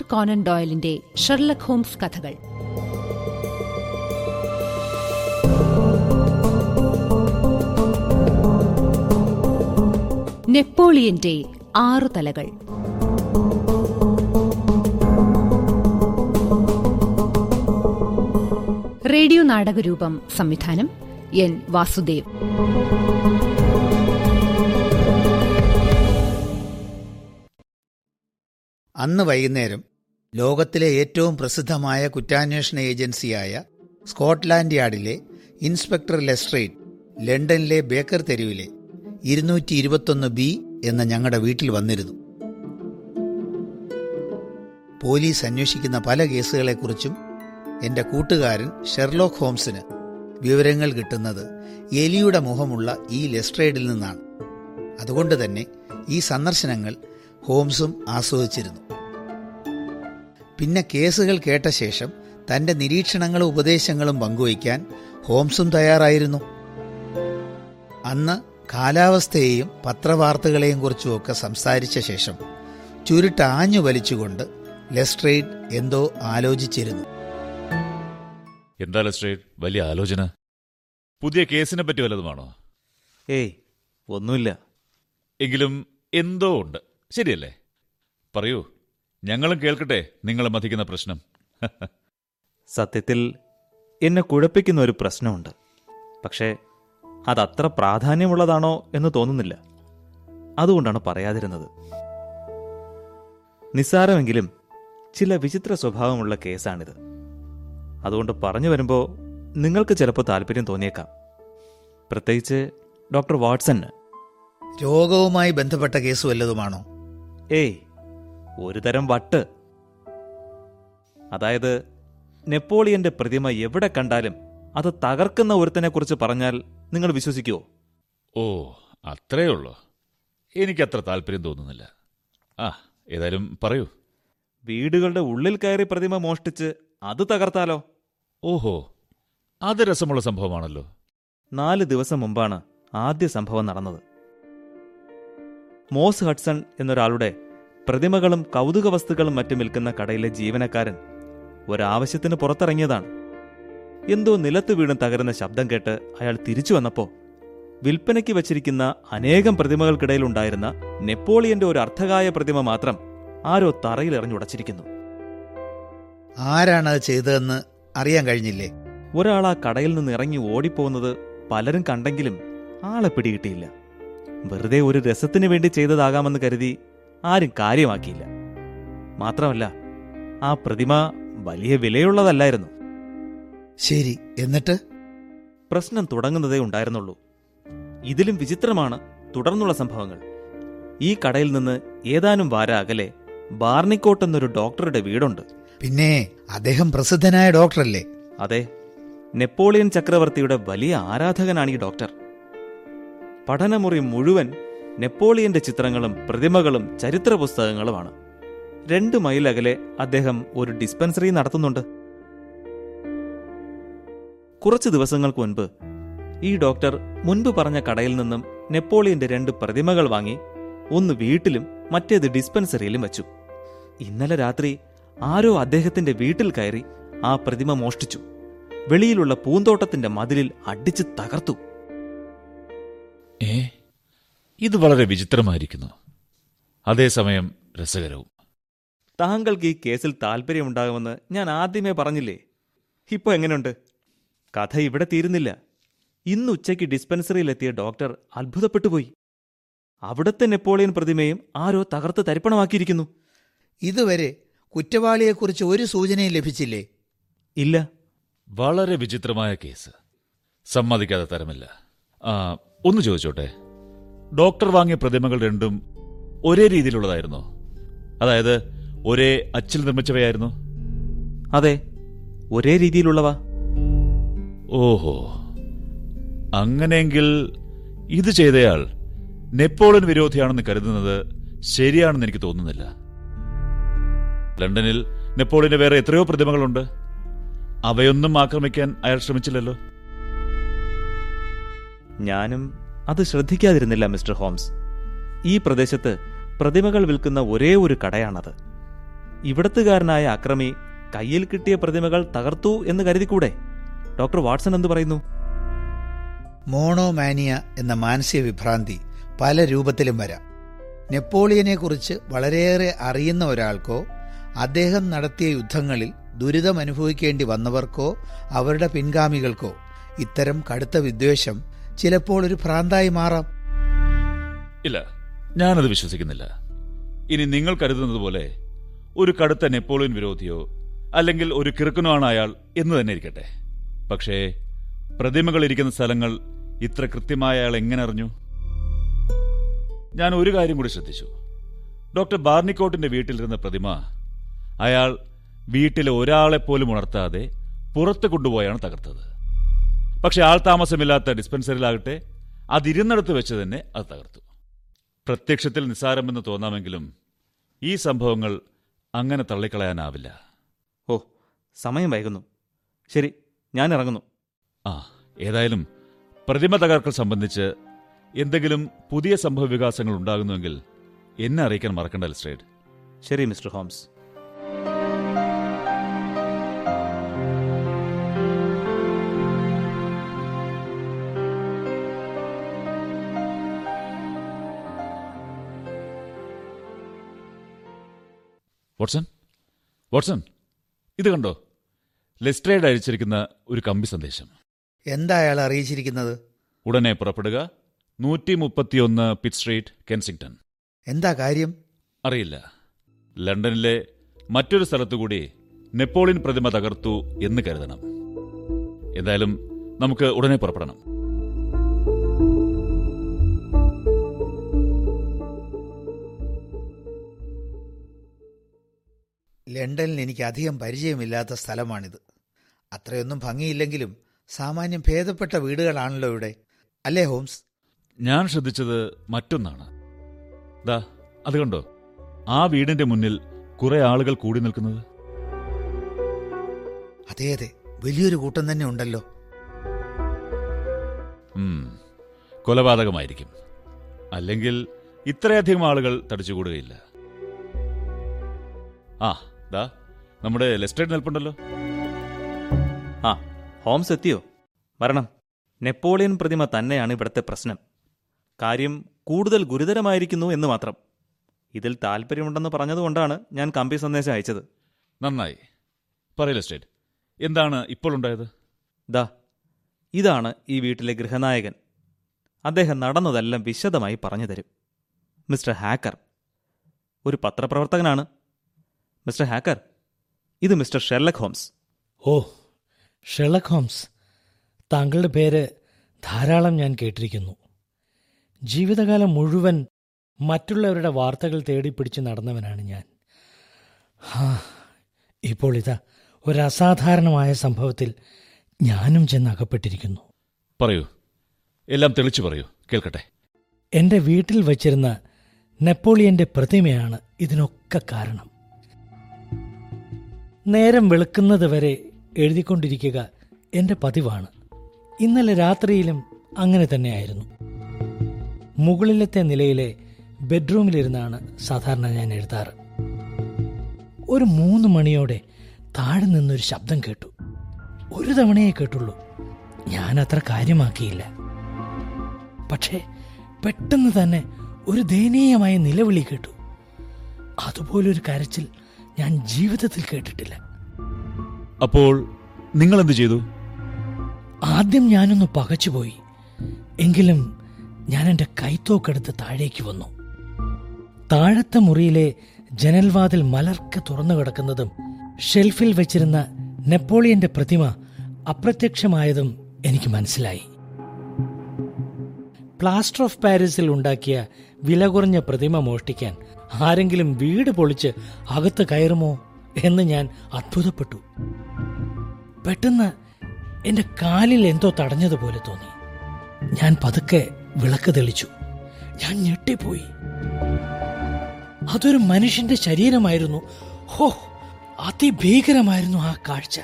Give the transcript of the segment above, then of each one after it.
കോനൻ ഡോയലിന്റെ Sherlock Holmes കഥകൾ. നെപ്പോളിയന്റെ ആറു തലകൾ. റേഡിയോ നാടകരൂപം സംവിധാനം എൻ വാസുദേവ്. അന്ന് വൈകുന്നേരം ലോകത്തിലെ ഏറ്റവും പ്രസിദ്ധമായ കുറ്റാന്വേഷണ ഏജൻസിയായ സ്കോട്ട്ലാൻഡ് യാർഡിലെ ഇൻസ്പെക്ടർ ലെസ്ട്രേറ്റ് ലണ്ടനിലെ ബേക്കർ തെരുവിലെ ഇരുന്നൂറ്റി ഇരുപത്തൊന്ന് ബി എന്ന ഞങ്ങളുടെ വീട്ടിൽ വന്നിരുന്നു. പോലീസ് അന്വേഷിക്കുന്ന പല കേസുകളെക്കുറിച്ചും എന്റെ കൂട്ടുകാരൻ ഷെർലോക്ക് ഹോംസിന് വിവരങ്ങൾ കിട്ടുന്നത് എലിയുടെ മുഖമുള്ള ഈ ലെസ്ട്രേഡിൽ നിന്നാണ്. അതുകൊണ്ട് തന്നെ ഈ സന്ദർശനങ്ങൾ ഹോംസും ആസ്വദിച്ചിരുന്നു. പിന്നെ കേസുകൾ കേട്ട ശേഷം തന്റെ നിരീക്ഷണങ്ങളും ഉപദേശങ്ങളും പങ്കുവയ്ക്കാൻ ഹോംസും തയ്യാറായിരുന്നു. അന്ന് കാലാവസ്ഥയെയും പത്രവാർത്തകളെയും കുറിച്ചുമൊക്കെ സംസാരിച്ച ശേഷം ചുരുട്ട് ആഞ്ഞു വലിച്ചുകൊണ്ട് ലെസ്ട്രേഡ് എന്തോ ആലോചിച്ചിരുന്നു. എന്താ ലെസ്ട്രേറ്റ് വലിയ ആലോചന? പുതിയ കേസിനെ പറ്റി വല്ലതുമാണോ ഏയ് ഒന്നുമില്ല. എങ്കിലും എന്തോ ഉണ്ട്. ശരിയല്ലേ? പറയൂ. ഞങ്ങളും കേൾക്കട്ടെ നിങ്ങൾ മതിക്കുന്ന പ്രശ്നം. സത്യത്തിൽ എന്നെ കുഴപ്പിക്കുന്ന ഒരു പ്രശ്നമുണ്ട്. പക്ഷേ അതത്ര പ്രാധാന്യമുള്ളതാണോ എന്ന് തോന്നുന്നില്ല. അതുകൊണ്ടാണ് പറയാതിരുന്നത്. നിസ്സാരമെങ്കിലും ചില വിചിത്ര സ്വഭാവമുള്ള കേസാണിത്. അതുകൊണ്ട് പറഞ്ഞു വരുമ്പോൾ നിങ്ങൾക്ക് ചിലപ്പോൾ താല്പര്യം തോന്നിയേക്കാം. പ്രത്യേകിച്ച് ഡോക്ടർ വാട്സന് രോഗവുമായി ബന്ധപ്പെട്ട കേസ് വല്ലതുമാണോ ഏയ് ഒരു തരം വട്ട്. അതായത് നെപ്പോളിയന്റെ പ്രതിമ എവിടെ കണ്ടാലും അത് തകർക്കുന്ന ഒരുത്തനെക്കുറിച്ച് പറഞ്ഞാൽ നിങ്ങൾ വിശ്വസിക്കുമോ ഓ അത്രേ ഉള്ളൂ. എനിക്കത്ര താല്പര്യം തോന്നുന്നില്ല. ആ ഏതായാലും പറയൂ. വീടുകളുടെ ഉള്ളിൽ കയറി പ്രതിമ മോഷ്ടിച്ച് അത് തകർത്താലോ? ഓഹോ അത് രസമുള്ള സംഭവമാണല്ലോ. നാല് ദിവസം മുമ്പാണ് ആദ്യ സംഭവം നടന്നത്. മോസ് ഹഡ്സൺ എന്നൊരാളുടെ പ്രതിമകളും കൗതുക വസ്തുക്കളും മറ്റും വിൽക്കുന്ന കടയിലെ ജീവനക്കാരൻ ഒരാവശ്യത്തിന് പുറത്തിറങ്ങിയതാണ്. എന്തോ നിലത്ത് വീണ് തകരുന്ന ശബ്ദം കേട്ട് അയാൾ തിരിച്ചു വന്നപ്പോ വിൽപ്പനയ്ക്ക് വച്ചിരിക്കുന്ന അനേകം പ്രതിമകൾക്കിടയിലുണ്ടായിരുന്ന നെപ്പോളിയന്റെ ഒരു അർത്ഥകായ പ്രതിമ മാത്രം ആരോ തറയിൽ എറിഞ്ഞുടച്ചിരിക്കുന്നു ആരാണ് അത് ചെയ്തതെന്ന് അറിയാൻ കഴിഞ്ഞില്ലേ? ഒരാൾ ആ കടയിൽ നിന്ന് ഇറങ്ങി ഓടിപ്പോകുന്നത് പലരും കണ്ടെങ്കിലും ആളെ പിടികിട്ടിയില്ല. വെറുതെ ഒരു രസത്തിന് വേണ്ടി ചെയ്തതാകാമെന്ന് കരുതി ആരും കാര്യമാക്കിയില്ല. മാത്രമല്ല ആ പ്രതിമ വലിയ വിലയുള്ളതല്ലായിരുന്നു. ശരി എന്നിട്ട്? പ്രശ്നം തുടങ്ങുന്നതേ ഉണ്ടായിരുന്നുള്ളൂ. ഇതിലും വിചിത്രമാണ് തുടർന്നുള്ള സംഭവങ്ങൾ. ഈ കടയിൽ നിന്ന് ഏതാനും വാര അകലെ ബാർണിക്കോട്ട് എന്നൊരു ഡോക്ടറുടെ വീടുണ്ട്. പിന്നെ അദ്ദേഹം പ്രസിദ്ധനായ ഡോക്ടറല്ലേ? അതെ നെപ്പോളിയൻ ചക്രവർത്തിയുടെ വലിയ ആരാധകനാണ് ഈ ഡോക്ടർ. പഠനമുറി മുഴുവൻ നെപ്പോളിയന്റെ ചിത്രങ്ങളും പ്രതിമകളും ചരിത്ര പുസ്തകങ്ങളുമാണ് രണ്ട് മൈൽ അകലെ അദ്ദേഹം ഒരു ഡിസ്പെൻസറി നടത്തുന്നുണ്ട്. കുറച്ച് ദിവസങ്ങൾക്ക് മുൻപ് ഈ ഡോക്ടർ മുൻപ് പറഞ്ഞ കടയിൽ നിന്നും നെപ്പോളിയന്റെ രണ്ട് പ്രതിമകൾ വാങ്ങി ഒന്ന് വീട്ടിലും മറ്റേത് ഡിസ്പെൻസറിയിലും വച്ചു. ഇന്നലെ രാത്രി ആരോ അദ്ദേഹത്തിന്റെ വീട്ടിൽ കയറി ആ പ്രതിമ മോഷ്ടിച്ചു. വെളിയിലുള്ള പൂന്തോട്ടത്തിന്റെ മതിലിൽ അടിച്ച് തകർത്തു. ഏ? ഇത് വളരെ വിചിത്രമായിരിക്കുന്നു. അതേസമയം രസകരവും. താങ്കൾക്ക് ഈ കേസിൽ താല്പര്യമുണ്ടാകുമെന്ന് ഞാൻ ആദ്യമേ പറഞ്ഞില്ലേ? ഇപ്പൊ എങ്ങനെയുണ്ട്? കഥ ഇവിടെ തീരുന്നില്ല. ഇന്ന് ഉച്ചയ്ക്ക് ഡിസ്പെൻസറിയിലെത്തിയ ഡോക്ടർ അത്ഭുതപ്പെട്ടുപോയി. അവിടത്തെ നെപ്പോളിയൻ പ്രതിമയും ആരോ തകർത്ത് തരിപ്പണമാക്കിയിരിക്കുന്നു. ഇതുവരെ കുറ്റവാളിയെക്കുറിച്ച് ഒരു സൂചനയും ലഭിച്ചില്ലേ? ഇല്ല. വളരെ വിചിത്രമായ കേസ്. സമ്മതിക്കാതെ തരമില്ല. ആ ഒന്ന് ചോദിച്ചോട്ടെ? ഡോക്ടർ വാങ്ങിയ പ്രതിമകൾ രണ്ടും ഒരേ രീതിയിലുള്ളതായിരുന്നോ. അതായത് ഒരേ അച്ചിൽ നിർമ്മിച്ചവയായിരുന്നു. അതെ ഒരേ രീതിയിലുള്ളവ. ഓഹോ. അങ്ങനെയെങ്കിൽ ഇത് ചെയ്തയാൾ നെപ്പോളിയൻ വിരോധിയാണെന്ന് കരുതുന്നത് ശരിയാണെന്ന് എനിക്ക് തോന്നുന്നില്ല. ലണ്ടനിൽ നെപ്പോളിയന്റെ വേറെ എത്രയോ പ്രതിമകളുണ്ട്. അവയൊന്നും ആക്രമിക്കാൻ അയാൾ ശ്രമിച്ചില്ലല്ലോ. ഞാനും അത് ശ്രദ്ധിക്കാതിരുന്നില്ല മിസ്റ്റർ ഹോംസ്. ഈ പ്രദേശത്ത് പ്രതിമകൾ വിൽക്കുന്ന ഒരേ ഒരു കടയാണത്. ഇവിടത്തുകാരനായ അക്രമി കയ്യിൽ കിട്ടിയ പ്രതിമകൾ തകർത്തു എന്ന് കരുതിക്കൂടെ? ഡോക്ടർ വാട്സൺ എന്തു പറയുന്നു? മോണോമാനിയ എന്ന മാനസിക വിഭ്രാന്തി പല രൂപത്തിലും വരാം. നെപ്പോളിയനെക്കുറിച്ച് വളരെയേറെ അറിയുന്ന ഒരാൾക്കോ അദ്ദേഹം നടത്തിയ യുദ്ധങ്ങളിൽ ദുരിതം അനുഭവിക്കേണ്ടി വന്നവർക്കോ അവരുടെ പിൻഗാമികൾക്കോ ഇത്തരം കടുത്ത വിദ്വേഷം ചിലപ്പോൾ ഒരു ഭ്രാന്തായി മാറാം. ഇല്ല ഞാനത് വിശ്വസിക്കുന്നില്ല. ഇനി നിങ്ങൾ കരുതുന്നത് പോലെ ഒരു കടുത്ത നെപ്പോളിയൻ വിരോധിയോ അല്ലെങ്കിൽ ഒരു കിറുക്കനോ ആണ് അയാൾ എന്ന് തന്നെ ഇരിക്കട്ടെ. പക്ഷേ പ്രതിമകൾ ഇരിക്കുന്ന സ്ഥലങ്ങൾ ഇത്ര കൃത്യമായ അയാൾ എങ്ങനെ അറിഞ്ഞു? ഞാൻ ഒരു കാര്യം കൂടി ശ്രദ്ധിച്ചു. ഡോക്ടർ ബാർണിക്കോട്ടിന്റെ വീട്ടിലിരുന്ന പ്രതിമ അയാൾ വീട്ടിലെ ഒരാളെ പോലും ഉണർത്താതെ പുറത്ത് കൊണ്ടുപോയാണ് തകർത്തത്. പക്ഷെ ആൾ താമസമില്ലാത്ത ഡിസ്പെൻസറിയിലാകട്ടെ അതിരുന്നിടത്ത് വെച്ച് തന്നെ അത് തകർത്തു. പ്രത്യക്ഷത്തിൽ നിസ്സാരമെന്ന് തോന്നാമെങ്കിലും ഈ സംഭവങ്ങൾ അങ്ങനെ തള്ളിക്കളയാനാവില്ല. ഓ സമയം വൈകുന്നു. ശരി ഞാൻ ഇറങ്ങുന്നു. ആ ഏതായാലും പ്രതിമ തകർക്കൽ സംബന്ധിച്ച് എന്തെങ്കിലും പുതിയ സംഭവ വികാസങ്ങൾ ഉണ്ടാകുന്നുവെങ്കിൽ എന്നെ അറിയിക്കാൻ മറക്കണ്ട ലിസ്ട്രേഡ് ശരി മിസ്റ്റർ ഹോംസ്. വാട്സൺ? വാട്സൺ ഇത് കണ്ടോ? ലെസ്ട്രേഡ് അയച്ചിരിക്കുന്ന ഒരു കമ്പി സന്ദേശം. എന്താ അയാൾ അറിയിച്ചിരിക്കുന്നത്? ഉടനെ പുറപ്പെടുക. നൂറ്റി മുപ്പത്തിയൊന്ന് പിറ്റ് സ്ട്രീറ്റ് കെൻസിംഗ്ടൺ. എന്താ കാര്യം? അറിയില്ല. ലണ്ടനിലെ മറ്റൊരു സ്ഥലത്തുകൂടി നെപ്പോളിയൻ പ്രതിമ തകർത്തു എന്ന് കരുതണം. എന്തായാലും നമുക്ക് ഉടനെ പുറപ്പെടണം. ലണ്ടനിൽ എനിക്ക് അധികം പരിചയമില്ലാത്ത സ്ഥലമാണിത്. അത്രയൊന്നും ഭംഗിയില്ലെങ്കിലും സാമാന്യം ഭേദപ്പെട്ട വീടുകളാണല്ലോ ഇവിടെ. അല്ലേ ഹോംസ്? ഞാൻ ശ്രദ്ധിച്ചത് മറ്റൊന്നാണ്. ദാ അത് കണ്ടോ? ആ വീടിന്റെ മുന്നിൽ കുറെ ആളുകൾ കൂടി നിൽക്കുന്നത്. അതെ അതെ. വലിയൊരു കൂട്ടം തന്നെ ഉണ്ടല്ലോ. കൊലപാതകമായിരിക്കും. അല്ലെങ്കിൽ ഇത്രയധികം ആളുകൾ തടിച്ചുകൂടുകയില്ല. ആ ദാ നമ്മുടെ ലെസ്റ്റേഡ് നിൽപ്പുണ്ടല്ലോ. ആ ഹോംസ് എത്തിയോ? വരണം നെപ്പോളിയൻ പ്രതിമ തന്നെയാണ് ഇവിടുത്തെ പ്രശ്നം. കാര്യം കൂടുതൽ ഗുരുതരമായിരിക്കുന്നു എന്ന് മാത്രം. ഇതിൽ താല്പര്യമുണ്ടെന്ന് പറഞ്ഞതുകൊണ്ടാണ് ഞാൻ കമ്പി സന്ദേശം അയച്ചത്. നന്നായി. പറയൂ ലെസ്റ്റേഡ് എന്താണ് ഇപ്പോൾ ഉണ്ടായത്? ദാ ഇതാണ് ഈ വീട്ടിലെ ഗൃഹനായകൻ. അദ്ദേഹം നടന്നതെല്ലാം വിശദമായി പറഞ്ഞു തരും. മിസ്റ്റർ ഹാക്കർ ഒരു പത്രപ്രവർത്തകനാണ്. മിസ്റ്റർ ഹാക്കർ ഇത് മിസ്റ്റർ ഷെർലക് ഹോംസ്. ഓ ഷെർലക് ഹോംസ്. താങ്കളുടെ പേര് ധാരാളം ഞാൻ കേട്ടിരിക്കുന്നു. ജീവിതകാലം മുഴുവൻ മറ്റുള്ളവരുടെ വാർത്തകൾ തേടിപ്പിടിച്ച് നടന്നവനാണ് ഞാൻ. ഹാ ഇപ്പോൾ ഇതാ ഒരു അസാധാരണമായ സംഭവത്തിൽ ഞാനും ചെന്ന് അകപ്പെട്ടിരിക്കുന്നു പറയൂ. എല്ലാം തെളിച്ചു പറയൂ. കേൾക്കട്ടെ. എന്റെ വീട്ടിൽ വച്ചിരുന്ന നെപ്പോളിയന്റെ പ്രതിമയാണ് ഇതിനൊക്കെ കാരണം. നേരം വെളുക്കുന്നത് വരെ എഴുതിക്കൊണ്ടിരിക്കുക എന്റെ പതിവാണ്. ഇന്നലെ രാത്രിയിലും അങ്ങനെ തന്നെയായിരുന്നു. മുകളിലത്തെ നിലയിലെ ബെഡ്റൂമിലിരുന്നാണ് സാധാരണ ഞാൻ എഴുതാറ്. ഒരു മൂന്ന് മണിയോടെ താഴെ നിന്നൊരു ശബ്ദം കേട്ടു. ഒരു തവണയേ കേട്ടുള്ളൂ. ഞാൻ അത്ര കാര്യമാക്കിയില്ല. പക്ഷേ പെട്ടെന്ന് തന്നെ ഒരു ദയനീയമായ നിലവിളി കേട്ടു. അതുപോലൊരു കരച്ചിൽ ഞാൻ ജീവിതത്തിൽ കേട്ടിട്ടില്ല. അപ്പോൾ നിങ്ങൾ എന്ത് ചെയ്തു? ആദ്യം ഞാനൊന്ന് പകച്ചുപോയി. എങ്കിലും ഞാൻ എന്റെ കൈത്തോക്കെടുത്ത് താഴേക്ക് വന്നു. താഴത്തെ മുറിയിലെ ജനൽവാതിൽ മലർക്ക് തുറന്നു കിടക്കുന്നതും ഷെൽഫിൽ വെച്ചിരുന്ന നെപ്പോളിയന്റെ പ്രതിമ അപ്രത്യക്ഷമായതും എനിക്ക് മനസ്സിലായി. പ്ലാസ്റ്റർ ഓഫ് പാരീസിൽ ഉണ്ടാക്കിയ വില കുറഞ്ഞ പ്രതിമ മോഷ്ടിക്കാൻ ആരെങ്കിലും വീട് പൊളിച്ച് അകത്ത് കയറുമോ എന്ന് ഞാൻ അത്ഭുതപ്പെട്ടു. പെട്ടെന്ന് എന്റെ കാലിൽ എന്തോ തടഞ്ഞതുപോലെ തോന്നി. ഞാൻ പതുക്കെ വിളക്ക് തെളിച്ചു. ഞാൻ ഞെട്ടിപ്പോയി. അതൊരു മനുഷ്യന്റെ ശരീരമായിരുന്നു. ഹോ അതിഭീകരമായിരുന്നു ആ കാഴ്ച.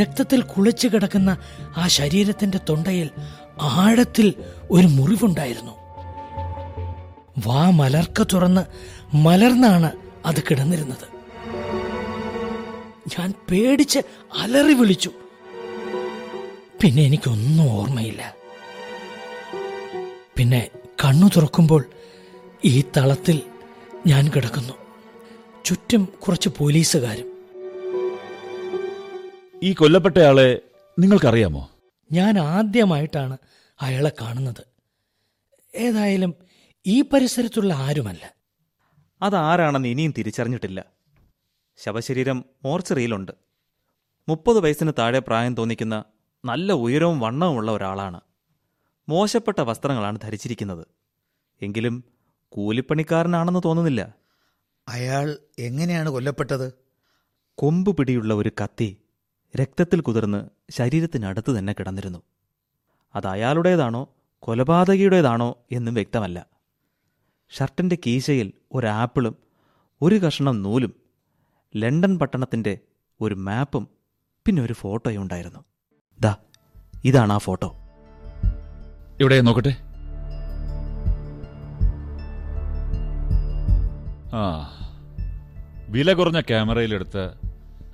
രക്തത്തിൽ കുളിച്ചു കിടക്കുന്ന ആ ശരീരത്തിന്റെ തൊണ്ടയിൽ ആഴത്തിൽ ഒരു മുറിവുണ്ടായിരുന്നു. വാ മലർക്ക തുറന്ന് മലർന്നാണ് അത് കിടന്നിരുന്നത്. ഞാൻ പേടിച്ച് അലറി വിളിച്ചു. പിന്നെ എനിക്കൊന്നും ഓർമ്മയില്ല. പിന്നെ കണ്ണു തുറക്കുമ്പോൾ ഈ തളത്തിൽ ഞാൻ കിടക്കുന്നു. ചുറ്റും കുറച്ച് പോലീസുകാരും. ഈ കൊല്ലപ്പെട്ടയാളെ നിങ്ങൾക്കറിയാമോ? ഞാൻ ആദ്യമായിട്ടാണ് അയാളെ കാണുന്നത്. ഏതായാലും ഈ പരിസരത്തുള്ള ആരുമല്ല. അതാരാണെന്ന് ഇനിയും തിരിച്ചറിഞ്ഞിട്ടില്ല. ശവശരീരം മോർച്ചറിയിലുണ്ട്. മുപ്പത് വയസ്സിന് താഴെ പ്രായം തോന്നിക്കുന്ന നല്ല ഉയരവും വണ്ണവുമുള്ള ഒരാളാണ്. മോശപ്പെട്ട വസ്ത്രങ്ങളാണ് ധരിച്ചിരിക്കുന്നത്. എങ്കിലും കൂലിപ്പണിക്കാരനാണെന്ന് തോന്നുന്നില്ല. അയാൾ എങ്ങനെയാണ് കൊല്ലപ്പെട്ടത്? കൊമ്പ് പിടിയുള്ള ഒരു കത്തി രക്തത്തിൽ കുതിർന്ന് ശരീരത്തിനടുത്ത് തന്നെ കിടന്നിരുന്നു. അത് അയാളുടേതാണോ കൊലപാതകിയുടേതാണോ എന്നും വ്യക്തമല്ല. ഷർട്ടിന്റെ കീശയിൽ ഒരാപ്പിളും ഒരു കഷ്ണം നൂലും ലണ്ടൻ പട്ടണത്തിന്റെ ഒരു മാപ്പും പിന്നെ ഒരു ഫോട്ടോയും ഉണ്ടായിരുന്നു. ദാ ഇതാണ് ആ ഫോട്ടോ. ഇവിടെ നോക്കട്ടെ. ആ വില കുറഞ്ഞ ക്യാമറയിലെടുത്ത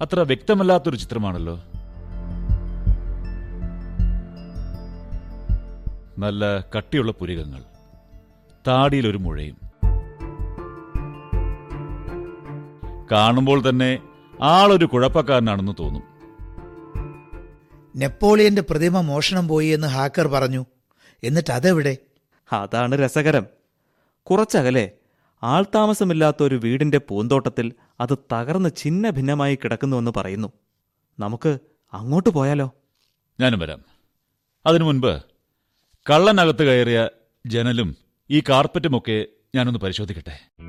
അത്ര വ്യക്തമല്ലാത്തൊരു ചിത്രമാണല്ലോ. നല്ല കട്ടിയുള്ള പുരികങ്ങൾ. താടിയിലൊരു മുഴയും. കാണുമ്പോൾ തന്നെ ആളൊരു കുഴപ്പക്കാരനാണെന്ന് തോന്നും. നെപ്പോളിയന്റെ പ്രതിമ മോഷണം പോയി എന്ന് ഹാക്കർ പറഞ്ഞു. എന്നിട്ട് അതെവിടെ? അതാണ് രസകരം. കുറച്ചകലെ ആൾതാമസമില്ലാത്ത ഒരു വീടിന്റെ പൂന്തോട്ടത്തിൽ അത് തകർന്ന് ഛിന്ന ഭിന്നമായി കിടക്കുന്നുവെന്ന് പറയുന്നു. നമുക്ക് അങ്ങോട്ട് പോയാലോ? ഞാനും വരാം. അതിനു മുൻപ് കള്ളനകത്ത് കയറിയ ജനലും ഈ കാർപ്പറ്റുമൊക്കെ ഞാനൊന്ന് പരിശോധിക്കട്ടെ?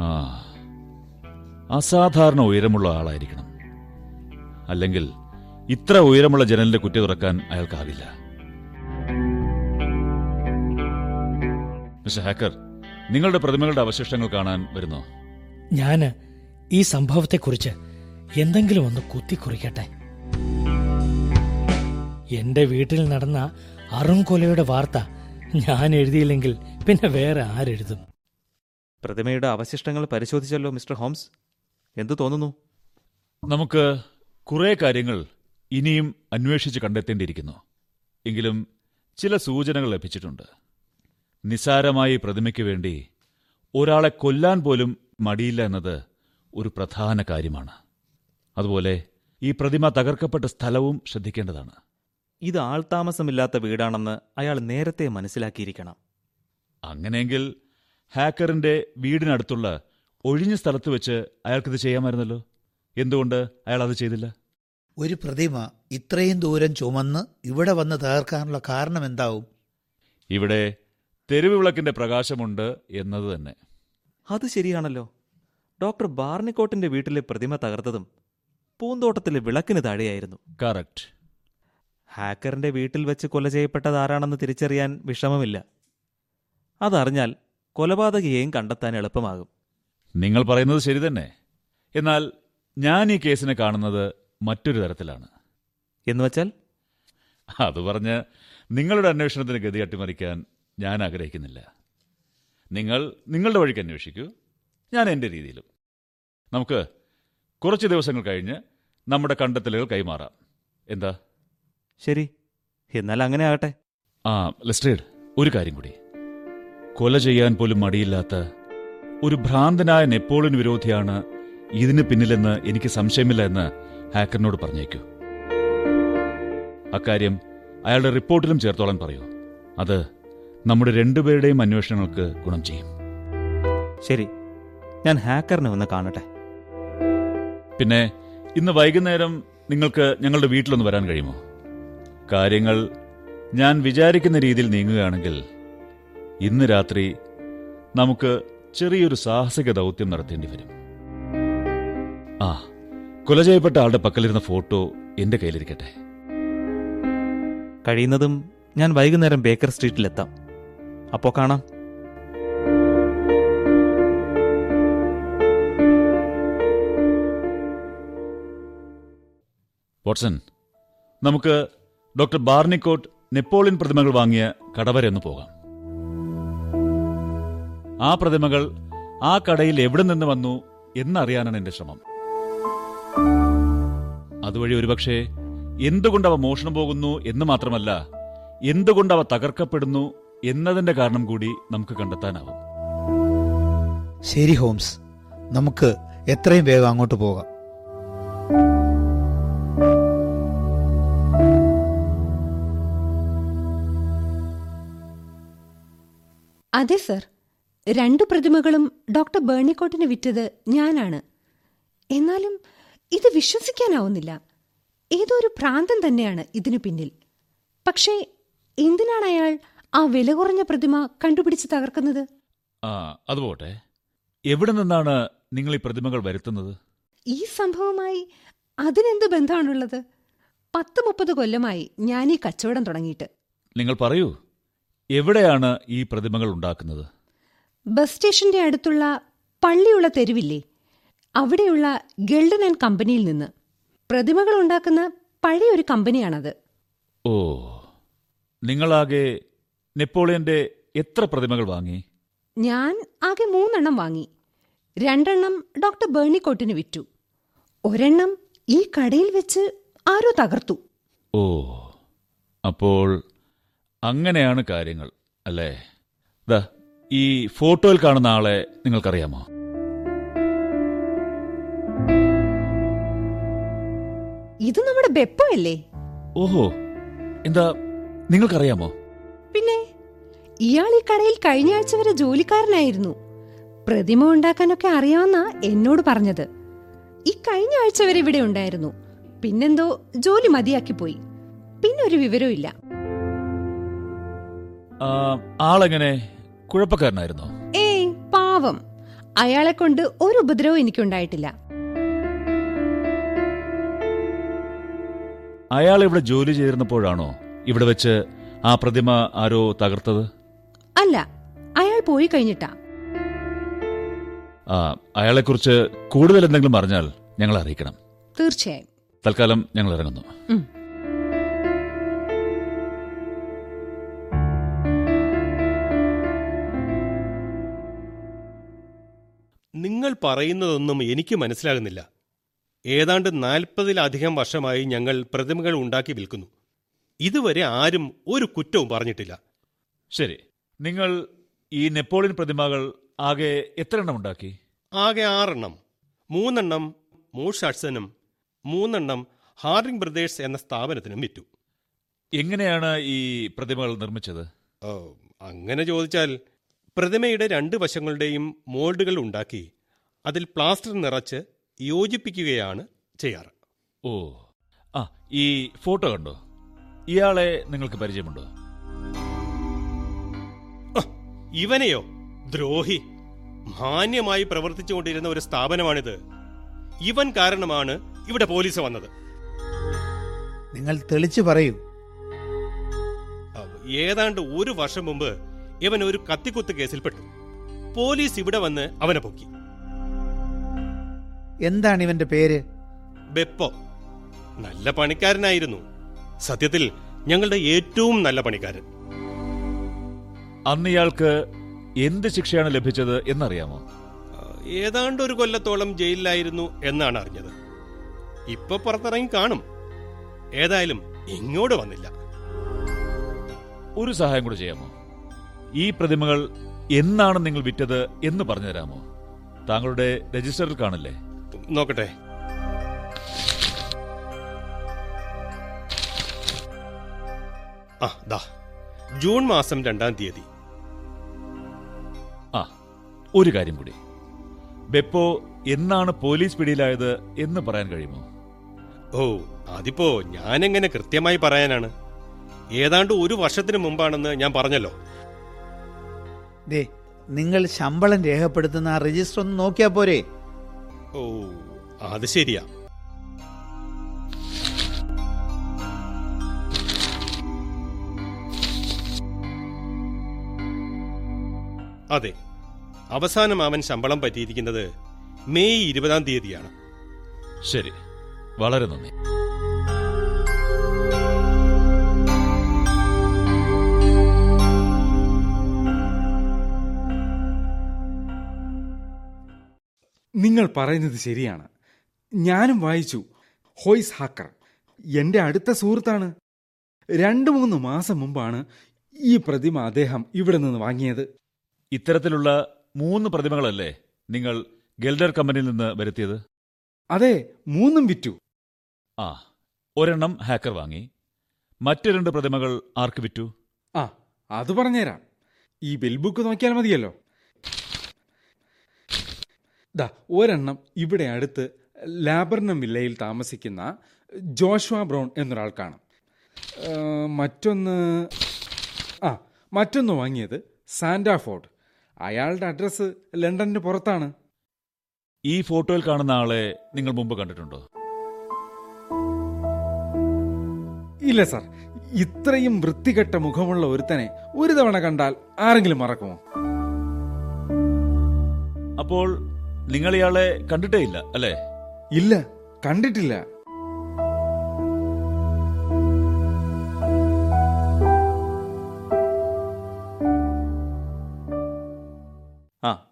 ആ അസാധാരണ ഉയരമുള്ള ആളായിരിക്കണം. അല്ലെങ്കിൽ ഇത്ര ഉയരമുള്ള ജനലിന്റെ കുറ്റി തുറക്കാൻ അയാൾക്കാവില്ല. ഹാക്കർ നിങ്ങളുടെ പ്രതിമകളുടെ അവശിഷ്ടങ്ങൾ കാണാൻ വരുന്നോ? ഞാൻ ഈ സംഭവത്തെക്കുറിച്ച് എന്തെങ്കിലും ഒന്ന് കുത്തിക്കുറിക്കട്ടെ. എന്റെ വീട്ടിൽ നടന്ന അറുംകൊലയുടെ വാർത്ത ഞാൻ എഴുതിയില്ലെങ്കിൽ പിന്നെ വേറെ ആരെഴുതും? പ്രതിമയുടെ അവശിഷ്ടങ്ങൾ പരിശോധിച്ചല്ലോ മിസ്റ്റർ ഹോംസ്. എന്തു തോന്നുന്നു? നമുക്ക് കുറേ കാര്യങ്ങൾ ഇനിയും അന്വേഷിച്ച് കണ്ടെത്തേണ്ടിയിരിക്കുന്നു. എങ്കിലും ചില സൂചനകൾ ലഭിച്ചിട്ടുണ്ട്. നിസാരമായി പ്രതിമയ്ക്ക് വേണ്ടി ഒരാളെ കൊല്ലാൻ പോലും മടിയില്ല എന്നത് ഒരു പ്രധാന കാര്യമാണ്. അതുപോലെ ഈ പ്രതിമ തകർക്കപ്പെട്ട സ്ഥലവും ശ്രദ്ധിക്കേണ്ടതാണ്. ഇത് ആൾതാമസമില്ലാത്ത വീടാണെന്ന് അയാൾ നേരത്തെ മനസ്സിലാക്കിയിരിക്കണം. അങ്ങനെയെങ്കിൽ ഹാക്കറിന്റെ വീടിനടുത്തുള്ള ഒഴിഞ്ഞ സ്ഥലത്ത് വെച്ച് അയാൾക്കിത് ചെയ്യാമായിരുന്നല്ലോ? എന്തുകൊണ്ട് അയാൾ അത് ചെയ്തില്ല? ഒരു പ്രതിമ ഇത്രയും ദൂരം ചുമന്ന് ഇവിടെ വന്ന് തകർക്കാനുള്ള കാരണം എന്താവും? ഇവിടെ തെരുവ് വിളക്കിന്റെ പ്രകാശമുണ്ട് എന്നത് തന്നെ. അത് ശരിയാണല്ലോ. ഡോക്ടർ ബാർണിക്കോട്ടിന്റെ വീട്ടിലെ പ്രതിമ തകർത്തതും പൂന്തോട്ടത്തിലെ വിളക്കിന് താഴെയായിരുന്നു. കറക്റ്റ്. ഹാക്കറിന്റെ വീട്ടിൽ വെച്ച് കൊല ചെയ്യപ്പെട്ടത് ആരാണെന്ന് തിരിച്ചറിയാൻ വിഷമമില്ല. അതറിഞ്ഞാൽ കൊലപാതകയെയും കണ്ടെത്താൻ എളുപ്പമാകും. നിങ്ങൾ പറയുന്നത് ശരി തന്നെ. എന്നാൽ ഞാൻ ഈ കേസിനെ കാണുന്നത് മറ്റൊരു തരത്തിലാണ്. എന്നുവച്ചാൽ അത് പറഞ്ഞ് നിങ്ങളുടെ അന്വേഷണത്തിന് ഗതി അട്ടിമറിക്കാൻ ഞാൻ ആഗ്രഹിക്കുന്നില്ല. നിങ്ങൾ നിങ്ങളുടെ വഴിക്ക് അന്വേഷിക്കൂ. ഞാൻ എന്റെ രീതിയിലും. നമുക്ക് കുറച്ച് ദിവസങ്ങൾ കഴിഞ്ഞ് നമ്മുടെ കണ്ടെത്തലുകൾ കൈമാറാം. എന്താ? ശരി. എന്നാൽ അങ്ങനെ ആകട്ടെ. ആ ലെസ്ട്രേഡ് ഒരു കാര്യം കൂടി. കൊല ചെയ്യാൻ പോലും മടിയില്ലാത്ത ഒരു ഭ്രാന്തനായ നെപ്പോളിയൻ വിരോധിയാണ് ഇതിന് പിന്നിലെന്ന് എനിക്ക് സംശയമില്ല എന്ന് ഹാക്കറിനോട് പറഞ്ഞേക്കൂ. അക്കാര്യം അയാളുടെ റിപ്പോർട്ടിലും ചേർത്തോളാൻ പറയൂ. അത് നമ്മുടെ രണ്ടുപേരുടെയും അന്വേഷണങ്ങൾക്ക് ഗുണം ചെയ്യും. ശരി. ഞാൻ ഹാക്കറിനെ ഒന്ന് കാണട്ടെ. പിന്നെ ഇന്ന് വൈകുന്നേരം നിങ്ങൾക്ക് ഞങ്ങളുടെ വീട്ടിലൊന്ന് വരാൻ കഴിയുമോ? കാര്യങ്ങൾ ഞാൻ വിചാരിക്കുന്ന രീതിയിൽ നീങ്ങുകയാണെങ്കിൽ ഇന്ന് രാത്രി നമുക്ക് ചെറിയൊരു സാഹസിക ദൗത്യം നടത്തേണ്ടി വരും. ആ കൊല ചെയ്യപ്പെട്ട ആളുടെ പക്കലിരുന്ന ഫോട്ടോ എന്റെ കയ്യിലിരിക്കട്ടെ. കഴിയുന്നതും ഞാൻ വൈകുന്നേരം ബേക്കർ സ്ട്രീറ്റിലെത്താം. അപ്പോൾ കാണാം. വാട്സൺ നമുക്ക് ഡോക്ടർ ബാർണിക്കോട്ട് നെപ്പോളിയൻ പ്രതിമകൾ വാങ്ങിയ കടവരെ ഒന്ന് പോകാം. ആ പ്രതിമകൾ ആ കടയിൽ എവിടെ നിന്ന് വന്നു എന്നറിയാനാണ് എന്റെ ശ്രമം. അതുവഴി ഒരുപക്ഷെ അവ മോഷണം പോകുന്നു എന്ന് മാത്രമല്ല എന്തുകൊണ്ട് അവ തകർക്കപ്പെടുന്നു എന്നതിന്റെ കാരണം കൂടി നമുക്ക് കണ്ടെത്താനാവും. ശരി ഹോംസ് നമുക്ക് എത്രയും വേഗം അങ്ങോട്ട് പോകാം. അതെ സർ. രണ്ടു പ്രതിമകളും ഡോക്ടർ ബേണിക്കോട്ടിന് വിറ്റത് ഞാനാണ്. എന്നാലും ഇത് വിശ്വസിക്കാനാവുന്നില്ല. ഏതോ ഒരു പ്രാന്തം തന്നെയാണ് ഇതിനു പിന്നിൽ. പക്ഷേ എന്തിനാണ് അയാൾ ആ വില കുറഞ്ഞ പ്രതിമ കണ്ടുപിടിച്ച് തകർക്കുന്നത്? ആ അതുപോട്ടെ എവിടെ നിന്നാണ് നിങ്ങൾ ഈ പ്രതിമകൾ വരുത്തുന്നത്? ഈ സംഭവമായി അതിനെന്ത് ബന്ധമാണുള്ളത്? പത്ത് മുപ്പത് കൊല്ലമായി ഞാൻ ഈ കച്ചവടം തുടങ്ങിയിട്ട്. നിങ്ങൾ പറയൂ. എവിടെയാണ് ഈ പ്രതിമകൾ ഉണ്ടാക്കുന്നത്? ബസ് സ്റ്റേഷന്റെ അടുത്തുള്ള പള്ളിയുള്ള തെരുവില്ലേ? അവിടെയുള്ള ഗൾഡൻ ആൻഡ് കമ്പനിയിൽ നിന്ന് പ്രതിമകൾ ഉണ്ടാക്കുന്ന പഴയൊരു കമ്പനിയാണത്. ഓ നിങ്ങളാകെ നെപ്പോളിയന്റെ എത്ര പ്രതിമകൾ വാങ്ങി? ഞാൻ ആകെ മൂന്നെണ്ണം വാങ്ങി. രണ്ടെണ്ണം ഡോക്ടർ ബേണിക്കോട്ടിന് വിറ്റു. ഒരെണ്ണം ഈ കടയിൽ വെച്ച് ആരോ തകർത്തു. ഓ അപ്പോൾ അങ്ങനെയാണ് കാര്യങ്ങൾ അല്ലേ? ദാ ഈ ഫോട്ടോയിൽ കാണുന്ന ആളെ നിങ്ങൾക്കറിയാമോ? ഇത് നമ്മുടെ ബെപ്പോ അല്ലേ? ഓഹോ എന്താ നിങ്ങൾക്കറിയാമോ? പിന്നെ ഇയാൾ ഈ കടയിൽ കഴിഞ്ഞ ആഴ്ച വരെ ജോലിക്കാരനായിരുന്നു. പ്രതിമ ഉണ്ടാക്കാനൊക്കെ അറിയാവുന്ന എന്നോട് പറഞ്ഞത്. ഈ കഴിഞ്ഞ ആഴ്ച വരെ ഇവിടെ ഉണ്ടായിരുന്നു. പിന്നെന്തോ ജോലി മതിയാക്കി പോയി പിന്നെ ഒരു വിവരവും ആളെങ്ങനെ കുഴപ്പക്കാരനായിരുന്നോ? ഏയ് പാവം. അയാളെ കൊണ്ട് ഒരു ഉപദ്രവം എനിക്കുണ്ടായിട്ടില്ല. അയാൾ ഇവിടെ ജോലി ചെയ്തിരുന്നപ്പോഴാണോ ഇവിടെ വെച്ച് ആ പ്രതിമ ആരോ തകർത്തത്? അല്ല അയാൾ പോയി കഴിഞ്ഞിട്ടാ. അയാളെക്കുറിച്ച് കൂടുതൽ എന്തെങ്കിലും അറിഞ്ഞാൽ ഞങ്ങളെ അറിയിക്കണം. തീർച്ചയായും. തൽക്കാലം ഞങ്ങൾ ഇറങ്ങുന്നു. നിങ്ങൾ പറയുന്നതൊന്നും എനിക്ക് മനസ്സിലാകുന്നില്ല. ഏതാണ്ട് നാൽപ്പതിലധികം വർഷമായി ഞങ്ങൾ പ്രതിമകൾ ഉണ്ടാക്കി വിൽക്കുന്നു. ഇതുവരെ ആരും ഒരു കുറ്റവും പറഞ്ഞിട്ടില്ല. ശരി. നിങ്ങൾ ഈ നെപ്പോളിയൻ പ്രതിമകൾ ആകെ എത്ര എണ്ണം ഉണ്ടാക്കി? ആകെ ആറെണ്ണം. മൂന്നെണ്ണം മൂഷട്സനും മൂന്നെണ്ണം ഹാർഡിംഗ് ബ്രദേഴ്സ് എന്ന സ്ഥാപനത്തിനും വിറ്റു. എങ്ങനെയാണ് ഈ പ്രതിമകൾ നിർമ്മിച്ചത്? അങ്ങനെ ചോദിച്ചാൽ പ്രതിമയുടെ രണ്ട് വശങ്ങളുടെയും മോൾഡുകൾ ഉണ്ടാക്കി അതിൽ പ്ലാസ്റ്റർ നിറച്ച് യോജിപ്പിക്കുകയാണ് ചെയ്യാറ്. ഓ ആ ഈ ഫോട്ടോ കണ്ടോ? ഇയാളെ നിങ്ങൾക്ക് പരിചയമുണ്ടോ? ഇവനെയോ? ദ്രോഹി. മാന്യമായി പ്രവർത്തിച്ചുകൊണ്ടിരുന്ന ഒരു സ്ഥാപനമാണിത്. ഇവൻ കാരണമാണ് ഇവിടെ പോലീസ് വന്നത്. നിങ്ങൾ തെളിച്ചു പറയൂ. ഏതാണ്ട് ഒരു വർഷം മുമ്പ് ഇവൻ ഒരു കത്തിക്കുത്ത് കേസിൽപ്പെട്ടു. പോലീസ് ഇവിടെ വന്ന് അവനെ പൊക്കി. എന്താണ് ഇവന്റെ പേര്? ബെപ്പോ. നല്ല പണിക്കാരനായിരുന്നു. സത്യത്തിൽ ഞങ്ങളുടെ ഏറ്റവും നല്ല പണിക്കാരൻ. അന്ന് ഇയാൾക്ക് എന്ത് ശിക്ഷയാണ് ലഭിച്ചത് എന്നറിയാമോ? ഏതാണ്ട് ഒരു കൊല്ലത്തോളം ജയിലിലായിരുന്നു എന്നാണ് അറിഞ്ഞത്. ഇപ്പൊ പുറത്തിറങ്ങി കാണും. ഏതായാലും ഇങ്ങോട്ട് വന്നില്ല. ഒരു സഹായം കൂടെ ചെയ്യാമോ? ഈ പ്രതിമകൾ എന്നാണ് നിങ്ങൾ വിറ്റത് എന്ന് പറഞ്ഞു തരാമോ താങ്കളുടെ രജിസ്റ്ററിൽ കാണില്ലേ? നോക്കട്ടെ. ആ ദാ. ജൂൺ മാസം രണ്ടാം തീയതി. ആ ഒരു കാര്യം കൂടി. ബെപ്പോ എന്നാണ് പോലീസ് പിടിയിലായത് എന്ന് പറയാൻ കഴിയുമോ? ഓ അതിപ്പോ ഞാനെങ്ങനെ കൃത്യമായി പറയാനാണ്? ഏതാണ്ട് ഒരു വർഷത്തിന് മുമ്പാണെന്ന് ഞാൻ പറഞ്ഞല്ലോ. ദേ നിങ്ങൾ ശമ്പളം രേഖപ്പെടുത്തുന്ന ആ രജിസ്റ്റർ ഒന്ന് നോക്കിയാ പോരെ. ഓ അത് ശരിയാ. അതെ അവസാനം അവൻ ശമ്പളം പറ്റിയിരിക്കുന്നത് മെയ് ഇരുപതാം തീയതിയാണ്. ശരി വളരെ നന്ദി. നിങ്ങൾ പറയുന്നത് ശരിയാണ്. ഞാനും വായിച്ചു. ഹോയ്സ് ഹാക്കർ എന്റെ അടുത്ത സുഹൃത്താണ്. രണ്ടു മൂന്ന് മാസം മുമ്പാണ് ഈ പ്രതിമ അദ്ദേഹം ഇവിടെ നിന്ന് വാങ്ങിയത്. ഇത്തരത്തിലുള്ള മൂന്ന് പ്രതിമകളല്ലേ നിങ്ങൾ ഗെൽഡർ കമ്പനിയിൽ നിന്ന് വരുത്തിയത്? അതെ മൂന്നും വിറ്റു. ആ ഒരെണ്ണം ഹാക്കർ വാങ്ങി. മറ്റു രണ്ട് പ്രതിമകൾ ആർക്ക് വിറ്റു? ആ അത് പറഞ്ഞുതരാം. ഈ ബിൽ ബുക്ക് നോക്കിയാൽ മതിയല്ലോ. ദാ ഒരെണ്ണം ഇവിടെ അടുത്ത് ലാബർനം വില്ലയിൽ താമസിക്കുന്ന ജോഷ്വ ബ്രൗൺ എന്നൊരാൾ കാണാം. മറ്റൊന്ന് ആ മറ്റൊന്ന് വാങ്ങിയത് സാന്റാഫോർഡ് അയാളുടെ അഡ്രസ് ലണ്ടനിന് പുറത്താണ്. ഈ ഫോട്ടോയിൽ കാണുന്ന ആളെ നിങ്ങൾ മുമ്പ് കണ്ടിട്ടുണ്ടോ? ഇല്ല സാർ. ഇത്രയും വൃത്തികെട്ട മുഖമുള്ള ഒരുത്തനെ ഒരു തവണ കണ്ടാൽ ആരെങ്കിലും മറക്കുമോ? അപ്പോൾ നിങ്ങൾ ഇയാളെ കണ്ടിട്ടേ ഇല്ല അല്ലേ? ഇല്ല കണ്ടിട്ടില്ല. ആ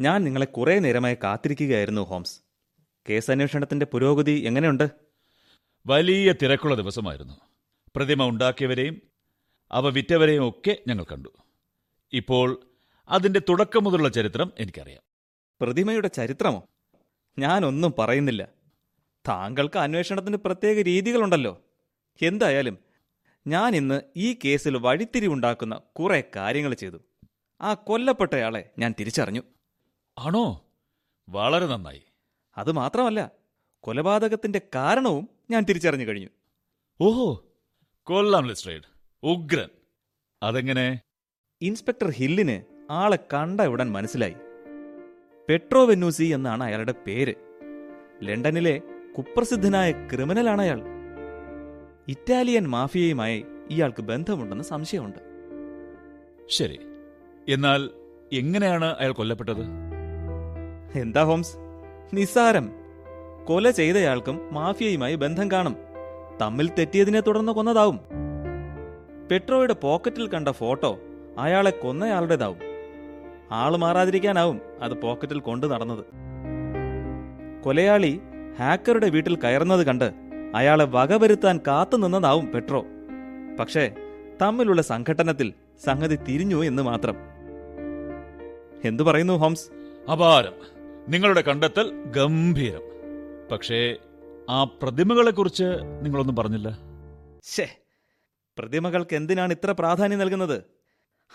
ഞാൻ നിങ്ങളെ കുറേ നേരമായി കാത്തിരിക്കുകയായിരുന്നു ഹോംസ്. കേസ് അന്വേഷണത്തിന്റെ പുരോഗതി എങ്ങനെയുണ്ട്? വലിയ തിരക്കുള്ള ദിവസമായിരുന്നു. പ്രതിമ ഉണ്ടാക്കിയവരെയും അവ വിറ്റവരെയും ഒക്കെ ഞങ്ങൾ കണ്ടു. ഇപ്പോൾ അതിന്റെ തുടക്കം മുതലുള്ള ചരിത്രം എനിക്കറിയാം. പ്രതിമയുടെ ചരിത്രമോ? ഞാനൊന്നും പറയുന്നില്ല. താങ്കൾക്ക് അന്വേഷണത്തിന് പ്രത്യേക രീതികളുണ്ടല്ലോ. എന്തായാലും ഞാൻ ഇന്ന് ഈ കേസിൽ വഴിത്തിരിവുണ്ടാക്കുന്ന കുറെ കാര്യങ്ങൾ ചെയ്തു. ആ കൊല്ലപ്പെട്ടയാളെ ഞാൻ തിരിച്ചറിഞ്ഞു. ആണോ? വളരെ നന്നായി. അത് മാത്രമല്ല കൊലപാതകത്തിന്റെ കാരണവും ഞാൻ തിരിച്ചറിഞ്ഞു കഴിഞ്ഞു. ഓഹോ കൊല്ലാം ലിസ്ട്രേഡ്. ഉഗ്രൻ. അതെങ്ങനെ? ഇൻസ്പെക്ടർ ഹില്ലിന് ആളെ കണ്ട ഉടൻ മനസ്സിലായി. പെട്രോ വെന്നൂസി എന്നാണ് അയാളുടെ പേര്. ലണ്ടനിലെ കുപ്രസിദ്ധനായ ക്രിമിനലാണ് അയാൾ ഇറ്റാലിയൻ മാഫിയയുമായി ഇയാൾക്ക് ബന്ധമുണ്ടെന്ന് സംശയമുണ്ട്. ശരി. എന്നാൽ എങ്ങനെയാണ് അയാൾ കൊല്ലപ്പെട്ടത്? എന്താ ഹോംസ്? നിസാരം കൊല ചെയ്തയാൾക്കും മാഫിയയുമായി ബന്ധം കാണും. തമ്മിൽ തെറ്റിയതിനെ തുടർന്ന് കൊന്നതാവും. പെട്രോയുടെ പോക്കറ്റിൽ കണ്ട ഫോട്ടോ അയാളെ കൊന്നയാളുടേതാവും. ആൾ മാറാതിരിക്കാനാവും അത് പോക്കറ്റിൽ കൊണ്ടു നടന്നത്. കൊലയാളി ഹാക്കറുടെ വീട്ടിൽ കയറുന്നത് കണ്ട് അയാളെ വകവരുത്താൻ കാത്തുനിന്നതാവും പെട്രോ. പക്ഷേ തമ്മിലുള്ള സംഘട്ടനത്തിൽ സംഗതി തിരിഞ്ഞു എന്ന് മാത്രം. എന്തു പറയുന്നു ഹോംസ്? അപാരം. നിങ്ങളുടെ കണ്ടെത്തൽ ഗംഭീരം. പക്ഷേ ആ പ്രതിമകളെക്കുറിച്ച് നിങ്ങളൊന്നും പറഞ്ഞില്ല. ശേ പ്രതിമകൾക്ക് എന്തിനാണ് ഇത്ര പ്രാധാന്യം നൽകുന്നത്?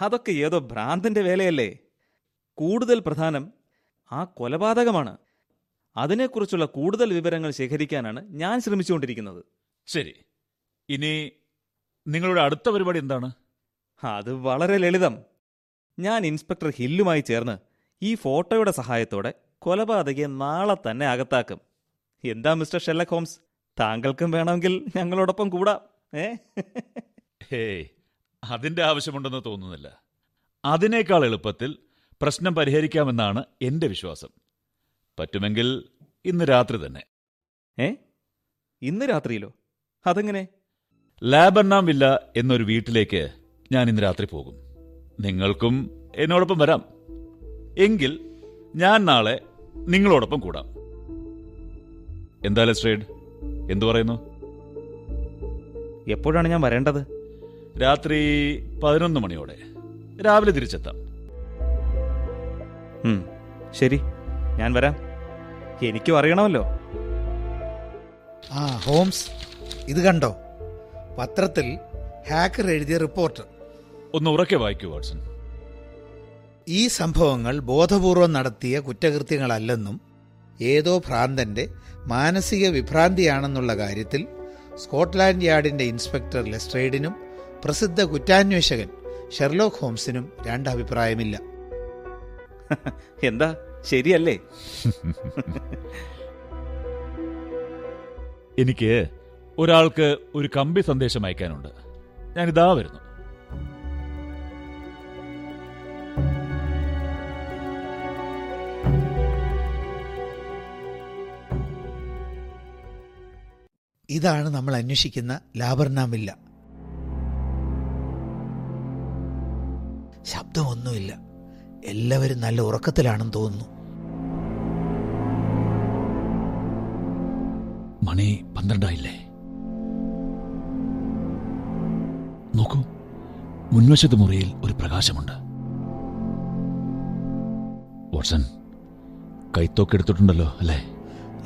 അതൊക്കെ ഏതോ ഭ്രാന്തിന്റെ വേലയല്ലേ? കൂടുതൽ പ്രധാനം ആ കൊലപാതകമാണ്. അതിനെക്കുറിച്ചുള്ള കൂടുതൽ വിവരങ്ങൾ ശേഖരിക്കാനാണ് ഞാൻ ശ്രമിച്ചുകൊണ്ടിരിക്കുന്നത്. ശരി. ഇനി നിങ്ങളുടെ അടുത്ത പരിപാടി എന്താണ്? അത് വളരെ ലളിതം. ഞാൻ ഇൻസ്പെക്ടർ ഹില്ലുമായി ചേർന്ന് ഈ ഫോട്ടോയുടെ സഹായത്തോടെ കൊലപാതകയെ നാളെ തന്നെ അകത്താക്കും. എന്താ മിസ്റ്റർ ഷെല്ലക് ഹോംസ്? താങ്കൾക്കും വേണമെങ്കിൽ ഞങ്ങളോടൊപ്പം കൂടാം ഏ? ഹേയ് അതിന്റെ ആവശ്യമുണ്ടെന്ന് തോന്നുന്നില്ല. അതിനേക്കാൾ എളുപ്പത്തിൽ പ്രശ്നം പരിഹരിക്കാമെന്നാണ് എന്റെ വിശ്വാസം. പറ്റുമെങ്കിൽ ഇന്ന് രാത്രി തന്നെ. ഏ? ഇന്ന് രാത്രിയിലോ? അതെങ്ങനെ? ലാബർനാം വില്ല എന്നൊരു വീട്ടിലേക്ക് ഞാൻ ഇന്ന് രാത്രി പോകും. നിങ്ങൾക്കും എന്നോടൊപ്പം വരാം. എങ്കിൽ ഞാൻ നാളെ നിങ്ങളോടൊപ്പം കൂടാം. എന്താ ലെസ്ട്രേഡ് എന്തു പറയുന്നു? എപ്പോഴാണ് ഞാൻ വരേണ്ടത്? രാത്രി പതിനൊന്ന് മണിയോടെ. രാവിലെ തിരിച്ചെത്താം. ശരി ഞാൻ വരാം. എനിക്കും അറിയണമല്ലോ. ആ ഹോംസ് ഇത് കണ്ടോ? പത്രത്തിൽ ഹാക്കർ എഴുതിയ റിപ്പോർട്ട്. ഒന്ന് ഉറക്കെ വായിക്കൂ വാട്സൺ. ഈ സംഭവങ്ങൾ ബോധപൂർവം നടത്തിയ കുറ്റകൃത്യങ്ങളല്ലെന്നും ഏതോ ഭ്രാന്തന്റെ മാനസിക വിഭ്രാന്തിയാണെന്നുള്ള കാര്യത്തിൽ സ്കോട്ട്ലാൻഡ് യാർഡിന്റെ ഇൻസ്പെക്ടർ ലെസ്ട്രേഡിനും പ്രസിദ്ധ കുറ്റാന്വേഷകൻ ഷെർലോക്ക് ഹോംസിനും രണ്ടഭിപ്രായമില്ല എന്താ? ശരിയല്ലേ? എനിക്ക് ഒരാൾക്ക് ഒരു കമ്പി സന്ദേശം അയക്കാനുണ്ട്. ഞാനിതാ വരുന്നു. ഇതാണ് നമ്മൾ അന്വേഷിക്കുന്ന ലാബർനാമില്ല. ശബ്ദമൊന്നുമില്ല. എല്ലാവരും നല്ല ഉറക്കത്തിലാണെന്ന് തോന്നുന്നു. മണി പന്ത്രണ്ടായില്ലേ? നോക്കൂ മുൻവശത്ത് മുറിയിൽ ഒരു പ്രകാശമുണ്ട്. വാട്സൺ കൈത്തോക്കെടുത്തിട്ടുണ്ടല്ലോ അല്ലേ?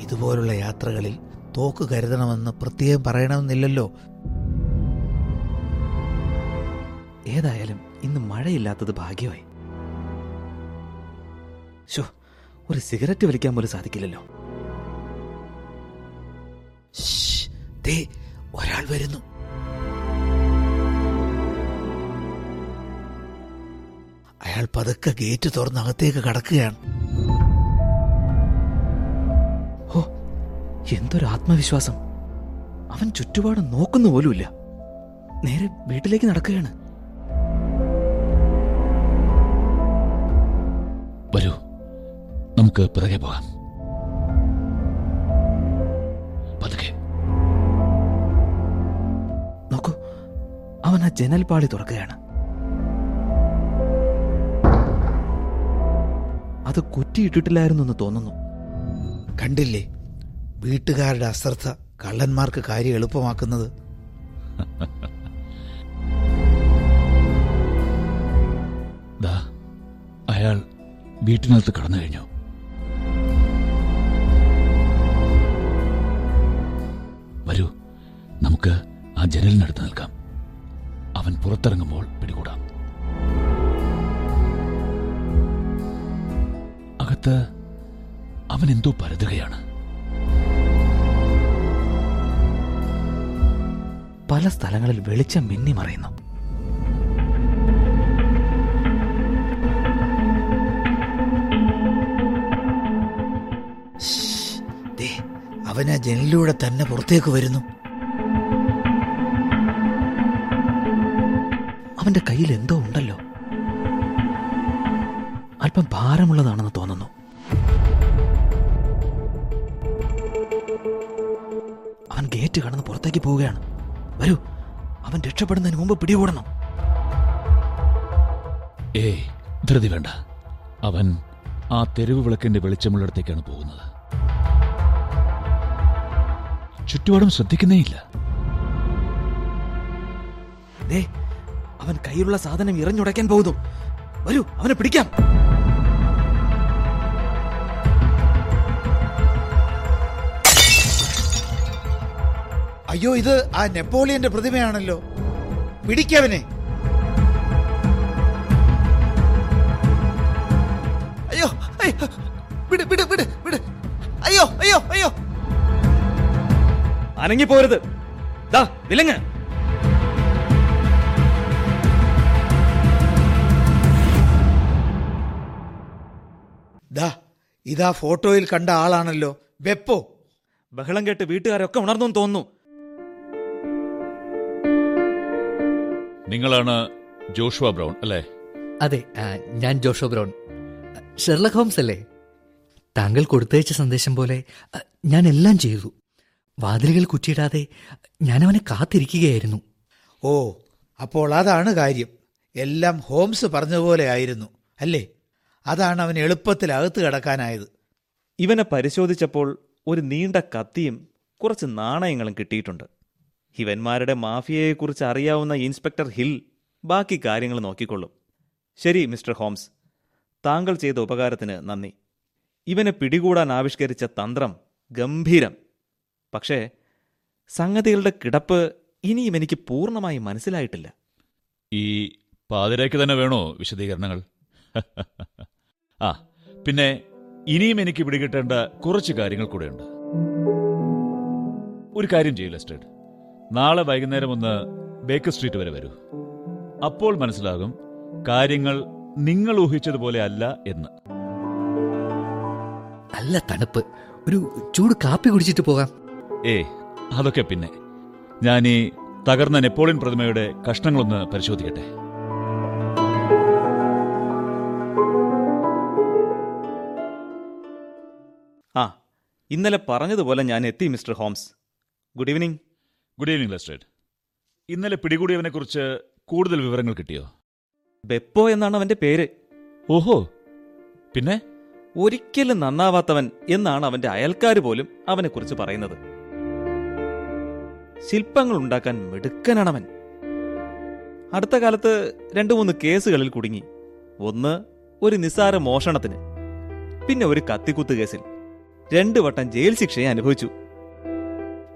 ഇതുപോലുള്ള യാത്രകളിൽ തോക്ക് കരുതണമെന്ന് പ്രത്യേകം പറയണമെന്നില്ലല്ലോ. ഏതായാലും ഇന്ന് മഴയില്ലാത്തത് ഭാഗ്യമായി. ശോ ഒരു സിഗരറ്റ് വലിക്കാൻ പോലും സാധിക്കില്ലല്ലോ. ഒരാൾ വരുന്നു. അയാൾ പതുക്കെ ഗേറ്റ് തുറന്ന് അകത്തേക്ക് കടക്കുകയാണ്. ഓ എന്തൊരു ആത്മവിശ്വാസം. അവൻ ചുറ്റുപാട് നോക്കുന്ന പോലുമില്ല. നേരെ വീട്ടിലേക്ക് നടക്കുകയാണ്. വരൂ. നമുക്ക് പിറകെ പോകാം. പതുക്കെ. നോക്കൂ അവൻ ആ ജനൽപാളി തുറക്കുകയാണ്. അത് കുറ്റിയിട്ടിട്ടില്ലായിരുന്നു എന്ന് തോന്നുന്നു. കണ്ടില്ലേ? വീട്ടുകാരുടെ അശ്രദ്ധ കള്ളന്മാർക്ക് കാര്യം എളുപ്പമാക്കുന്നത്. ദാ അയാൾ വീട്ടിനകത്ത് കടന്നു കഴിഞ്ഞു. നമുക്ക് ആ ജനലിനടുത്ത് നിൽക്കാം. അവൻ പുറത്തിറങ്ങുമ്പോൾ പിടികൂടാം. അകത്ത് അവൻ എന്തോ പരതുകയാണ്. പല സ്ഥലങ്ങളിൽ വെളിച്ചം മിന്നി മറയുന്നു. ആ ജനലിലൂടെ തന്നെ പുറത്തേക്ക് വരുന്നു. അവന്റെ കയ്യിൽ എന്തോ ഉണ്ടല്ലോ. അല്പം ഭാരമുള്ളതാണെന്ന് തോന്നുന്നു. അവൻ ഗേറ്റ് കടന്ന് പുറത്തേക്ക് പോവുകയാണ്. വരൂ അവൻ രക്ഷപ്പെടുന്നതിന് മുമ്പ് പിടികൂടണം. ഏയ് ധൃതി വേണ്ട. അവൻ ആ തെരുവ് വിളക്കിന്റെ വെളിച്ചമുള്ളിടത്തേക്കാണ് പോകുന്നത്. ചുറ്റുപാടും ശ്രദ്ധിക്കുന്നേയില്ല. ദേ അവൻ കയ്യിലുള്ള സാധനം ഇറഞ്ഞുടയ്ക്കാൻ പോകുന്നു. വരൂ അവനെ പിടിക്കാം. അയ്യോ ഇത് ആ നെപ്പോളിയന്റെ പ്രതിമയാണല്ലോ. പിടിക്കവനെ. അയ്യോ അയ്യോ, വിട് വിട് വിട് വിട്. അയ്യോ അയ്യോ അയ്യോ. അനങ്ങിപ്പോരുത്. ദാ വിലങ്ങ് ഇതാ ഫോട്ടോയിൽ കണ്ട ആളാണല്ലോ വെപ്പോ. ബഹളം കേട്ട് വീട്ടുകാരൊക്കെ ഉണർന്നു തോന്നുന്നു. നിങ്ങളാണ് ജോഷുവ ബ്രൗൺ അല്ലേ? അതെ ഞാൻ ജോഷോ ബ്രൗൺ. ഷെർലക് ഹോംസ് അല്ലേ? താങ്കൾ കൊടുത്തയച്ച സന്ദേശം പോലെ ഞാൻ എല്ലാം ചെയ്തു. വാതിലുകൾ കുറ്റിയിടാതെ ഞാൻ അവനെ കാത്തിരിക്കുകയായിരുന്നു. ഓ അപ്പോൾ അതാണ് കാര്യം. എല്ലാം ഹോംസ് പറഞ്ഞതുപോലെ ആയിരുന്നു അല്ലേ? അതാണ് അവൻ എളുപ്പത്തിൽ അകത്ത് കിടക്കാനായത്. ഇവനെ പരിശോധിച്ചപ്പോൾ ഒരു നീണ്ട കത്തിയും കുറച്ച് നാണയങ്ങളും കിട്ടിയിട്ടുണ്ട്. ഇവന്മാരുടെ മാഫിയയെക്കുറിച്ച് അറിയാവുന്ന ഇൻസ്പെക്ടർ ഹിൽ ബാക്കി കാര്യങ്ങൾ നോക്കിക്കൊള്ളും. ശരി മിസ്റ്റർ ഹോംസ്. താങ്കൾ ചെയ്ത ഉപകാരത്തിന് നന്ദി. ഇവനെ പിടികൂടാൻ ആവിഷ്കരിച്ച തന്ത്രം ഗംഭീരം. പക്ഷേ സംഗതികളുടെ കിടപ്പ് ഇനിയും എനിക്ക് പൂർണമായി മനസ്സിലായിട്ടില്ല. ഈ പാതിരയ്ക്ക് തന്നെ വേണോ വിശദീകരണങ്ങൾ? ആ പിന്നെ ഇനിയും എനിക്ക് പിടികിട്ടേണ്ട കുറച്ച് കാര്യങ്ങൾ കൂടെയുണ്ട്. ഒരു കാര്യം ചെയ്യൂ ലെസ്റ്റേഡ്. നാളെ വൈകുന്നേരം ഒന്ന് ബേക്കർ സ്ട്രീറ്റ് വരെ വരൂ. അപ്പോൾ മനസ്സിലാകും കാര്യങ്ങൾ നിങ്ങൾ ഊഹിച്ചതുപോലെ അല്ല എന്ന്. നല്ല തണുപ്പ്. ഒരു ചൂട് കാപ്പി കുടിച്ചിട്ട് പോകാം. ഏ അതൊക്കെ പിന്നെ. ഞാൻ ഈ തകർന്ന നെപ്പോളിയൻ പ്രതിമയുടെ കഷ്ണങ്ങളൊന്ന് പരിശോധിക്കട്ടെ. ആ ഇന്നലെ പറഞ്ഞതുപോലെ ഞാൻ എത്തി Mister Holmes. Good evening. Good evening Lestrade ഇന്നലെ പിടികൂടിയവനെ കുറിച്ച് കൂടുതൽ വിവരങ്ങൾ കിട്ടിയോ? ബെപ്പോ എന്നാണ് അവന്റെ പേര്. ഓഹോ പിന്നെ? ഒരിക്കലും നന്നാവാത്തവൻ എന്നാണ് അവന്റെ അയൽക്കാർ പോലും അവനെക്കുറിച്ച് പറയുന്നത്. ശില്പങ്ങൾ ഉണ്ടാക്കാൻ മിടുക്കനാണവൻ. അടുത്ത കാലത്ത് രണ്ടു മൂന്ന് കേസുകളിൽ കുടുങ്ങി. ഒന്ന് ഒരു നിസ്സാര മോഷണത്തിന്. പിന്നെ ഒരു കത്തിക്കുത്ത് കേസിൽ. രണ്ടു വട്ടം ജയിൽ ശിക്ഷയെ അനുഭവിച്ചു.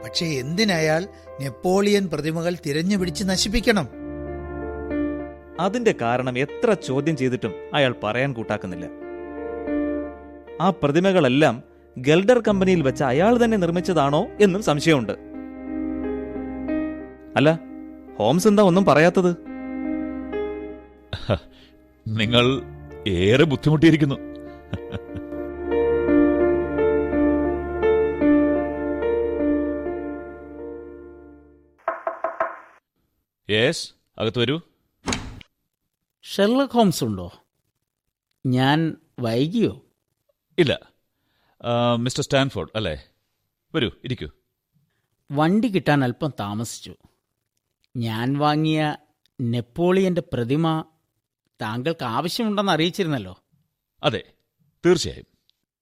പക്ഷേ എന്തിനയാൾ നെപ്പോളിയൻ പ്രതിമകൾ തിരഞ്ഞു പിടിച്ച് നശിപ്പിക്കണം? അതിന്റെ കാരണം എത്ര ചോദ്യം ചെയ്തിട്ടും അയാൾ പറയാൻ കൂട്ടാക്കുന്നില്ല. ആ പ്രതിമകളെല്ലാം ഗൽഡർ കമ്പനിയിൽ വെച്ച് അയാൾ തന്നെ നിർമ്മിച്ചതാണോ എന്നും സംശയമുണ്ട്. അല്ല ഹോംസ് എന്താ ഒന്നും പറയാത്തത്? നിങ്ങൾ ഏറെ ബുദ്ധിമുട്ടിയിരിക്കുന്നു. യേസ് അകത്ത് വരൂ. ഷെർലക് ഹോംസ് ഉണ്ടോ? ഞാൻ വൈകിയോ? ഇല്ല. മിസ്റ്റർ സ്റ്റാൻഫോർഡ് അല്ലേ? വരൂ ഇരിക്കൂ. വണ്ടി കിട്ടാൻ അല്പം താമസിച്ചു. ഞാൻ വാങ്ങിയ നെപ്പോളിയന്റെ പ്രതിമ താങ്കൾക്ക് ആവശ്യമുണ്ടെന്ന് അറിയിച്ചിരുന്നല്ലോ. അതെ തീർച്ചയായും.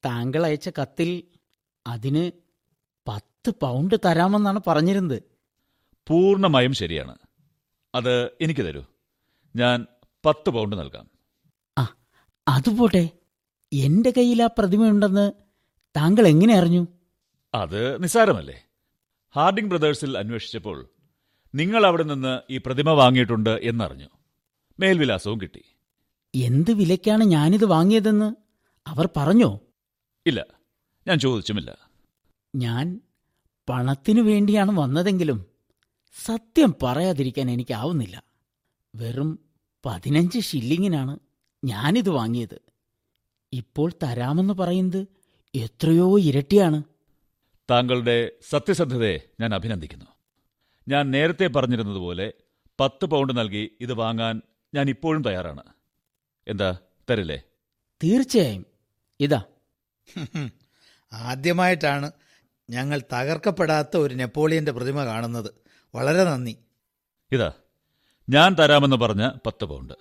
താങ്കൾ അയച്ച കത്തിൽ അതിന് പത്ത് പൗണ്ട് തരാമെന്നാണ് പറഞ്ഞിരുന്നത്. പൂർണമായും ശരിയാണ്. അത് എനിക്ക് തരൂ. ഞാൻ പത്ത് പൗണ്ട് നൽകാം. ആ അതുപോട്ടെ. എന്റെ കയ്യിൽ ആ പ്രതിമയുണ്ടെന്ന് താങ്കൾ എങ്ങനെ അറിഞ്ഞു? അത് നിസ്സാരമല്ലേ? ഹാർഡിംഗ് ബ്രദേഴ്സിൽ അന്വേഷിച്ചപ്പോൾ നിങ്ങൾ അവിടെ നിന്ന് ഈ പ്രതിമ വാങ്ങിയിട്ടുണ്ട് എന്നറിഞ്ഞു. മേൽവിലാസവും കിട്ടി. എന്ത് വിലയ്ക്കാണ് ഞാനിത് വാങ്ങിയതെന്ന് അവർ പറഞ്ഞോ? ഇല്ല ഞാൻ ചോദിച്ചുമില്ല. ഞാൻ പണത്തിനു വേണ്ടിയാണ് വന്നതെങ്കിലും സത്യം പറയാതിരിക്കാൻ എനിക്കാവുന്നില്ല. വെറും പതിനഞ്ച് ഷില്ലിങ്ങിനാണ് ഞാനിത് വാങ്ങിയത്. ഇപ്പോൾ തരാമെന്ന് പറയുന്നത് എത്രയോ ഇരട്ടിയാണ്. താങ്കളുടെ സത്യസന്ധതയെ ഞാൻ അഭിനന്ദിക്കുന്നു. ഞാൻ നേരത്തെ പറഞ്ഞിരുന്നതുപോലെ പത്ത് പൗണ്ട് നൽകി ഇത് വാങ്ങാൻ ഞാൻ ഇപ്പോഴും തയ്യാറാണ്. എന്താ തരില്ലേ? തീർച്ചയായും. ഇതാ. ആദ്യമായിട്ടാണ് ഞങ്ങൾ തകർക്കപ്പെടാത്ത ഒരു നെപ്പോളിയന്റെ പ്രതിമ കാണുന്നത്. വളരെ നന്ദി. ഇതാ ഞാൻ തരാമെന്ന് പറഞ്ഞ പത്ത് പൗണ്ട്.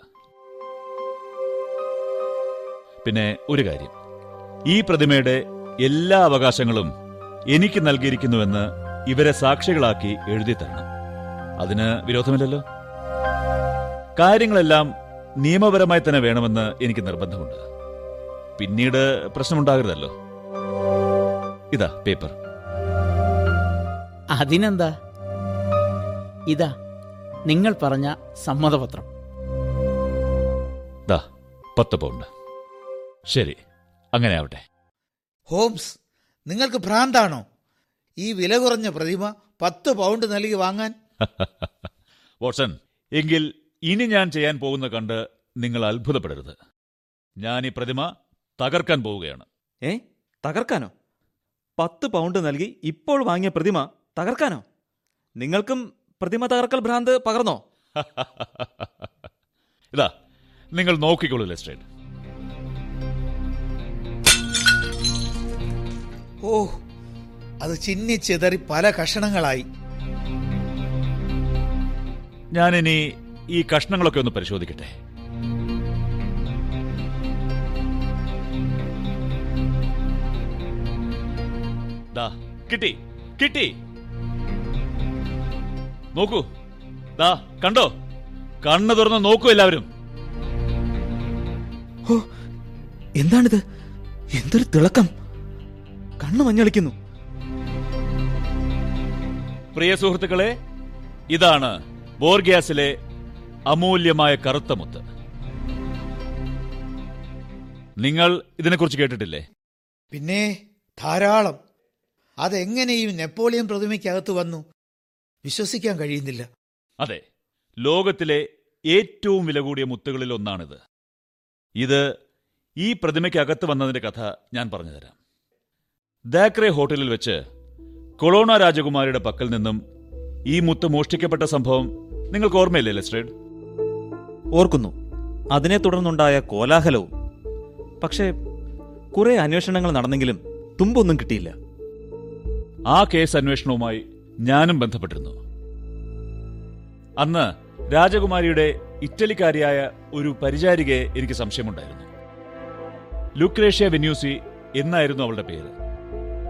പിന്നെ ഒരു കാര്യം. ഈ പ്രതിമയുടെ എല്ലാ അവകാശങ്ങളും എനിക്ക് നൽകിയിരിക്കുന്നുവെന്ന് ഇവരെ സാക്ഷികളാക്കി എഴുതി തരണം. അതിന് വിരോധമില്ലല്ലോ? കാര്യങ്ങളെല്ലാം നിയമപരമായി തന്നെ വേണമെന്ന് എനിക്ക് നിർബന്ധമുണ്ട്. പിന്നീട് പ്രശ്നമുണ്ടാകരുതല്ലോ. ഇതാ പേപ്പർ. അതിനെന്താ? ഇതാ നിങ്ങൾ പറഞ്ഞ സമ്മതപത്രം. ദാ പത്ത് പൗണ്ട്. ശരി അങ്ങനെ ആവട്ടെ. ഹോംസ് നിങ്ങൾക്ക് ഭ്രാന്താണോ? ഈ വില കുറഞ്ഞ പ്രതിമ പത്ത് പൗണ്ട് നൽകി വാങ്ങാൻ? വാട്സൺ എങ്കിൽ ഇനി ഞാൻ ചെയ്യാൻ പോകുന്ന കണ്ട് നിങ്ങൾ അത്ഭുതപ്പെടരുത്. ഞാൻ ഈ പ്രതിമ തകർക്കാൻ പോവുകയാണ്. ഏ തകർക്കാനോ? പത്ത് പൗണ്ട് നൽകി ഇപ്പോൾ വാങ്ങിയ പ്രതിമ തകർക്കാനോ? നിങ്ങൾക്കും പ്രതിമ തകർക്കൽ ഭ്രാന്ത് പകർന്നോ? ഇതാ നിങ്ങൾ നോക്കിക്കോളൂ ലെസ്റ്റേറ്റ് ഓ അത് ചിന്നി ചിതറി പല കഷണങ്ങളായി. ഞാനിനി ഈ കഷ്ണങ്ങളൊക്കെ ഒന്ന് പരിശോധിക്കട്ടെ. ദാ കിട്ടി കിട്ടി. നോക്കൂ. ദാ കണ്ടോ? കണ്ണു തുറന്ന് നോക്കൂ എല്ലാവരും. ഓ എന്താണിത്? എന്തൊരു തിളക്കം. കണ്ണു മഞ്ഞളിക്കുന്നു. പ്രിയ സുഹൃത്തുക്കളെ ഇതാണ് ബോർഗ്യാസിലെ അമൂല്യമായ കറുത്ത മുത്ത്. നിങ്ങൾ ഇതിനെക്കുറിച്ച് കേട്ടിട്ടില്ലേ? പിന്നെ ധാരാളം. അതെങ്ങനെയും നെപ്പോളിയൻ പ്രതിമയ്ക്കകത്ത് വന്നു. വിശ്വസിക്കാൻ കഴിയുന്നില്ല. അതെ ലോകത്തിലെ ഏറ്റവും വില കൂടിയ മുത്തുകളിൽ ഒന്നാണിത്. ഇത് ഈ പ്രതിമയ്ക്കകത്ത് വന്നതിന്റെ കഥ ഞാൻ പറഞ്ഞുതരാം. ദാക്രെ ഹോട്ടലിൽ വെച്ച് കൊളോണ രാജകുമാരിയുടെ പക്കൽ നിന്നും ഈ മുത്ത് മോഷ്ടിക്കപ്പെട്ട സംഭവം നിങ്ങൾക്ക് ഓർമ്മയില്ലേ ലെസ്ട്രേഡ്? ഓർക്കുന്നു. അതിനെ തുടർന്നുണ്ടായ കോലാഹലവും. പക്ഷേ കുറെ അന്വേഷണങ്ങൾ നടന്നെങ്കിലും തുമ്പൊന്നും കിട്ടിയില്ല. ആ കേസ് അന്വേഷണവുമായി ഞാനും ബന്ധപ്പെട്ടിരുന്നു. അന്ന് രാജകുമാരിയുടെ ഇറ്റലിക്കാരിയായ ഒരു പരിചാരികയെ എനിക്ക് സംശയമുണ്ടായിരുന്നു. ലുക്രേഷ്യ വെന്യൂസി എന്നായിരുന്നു അവളുടെ പേര്.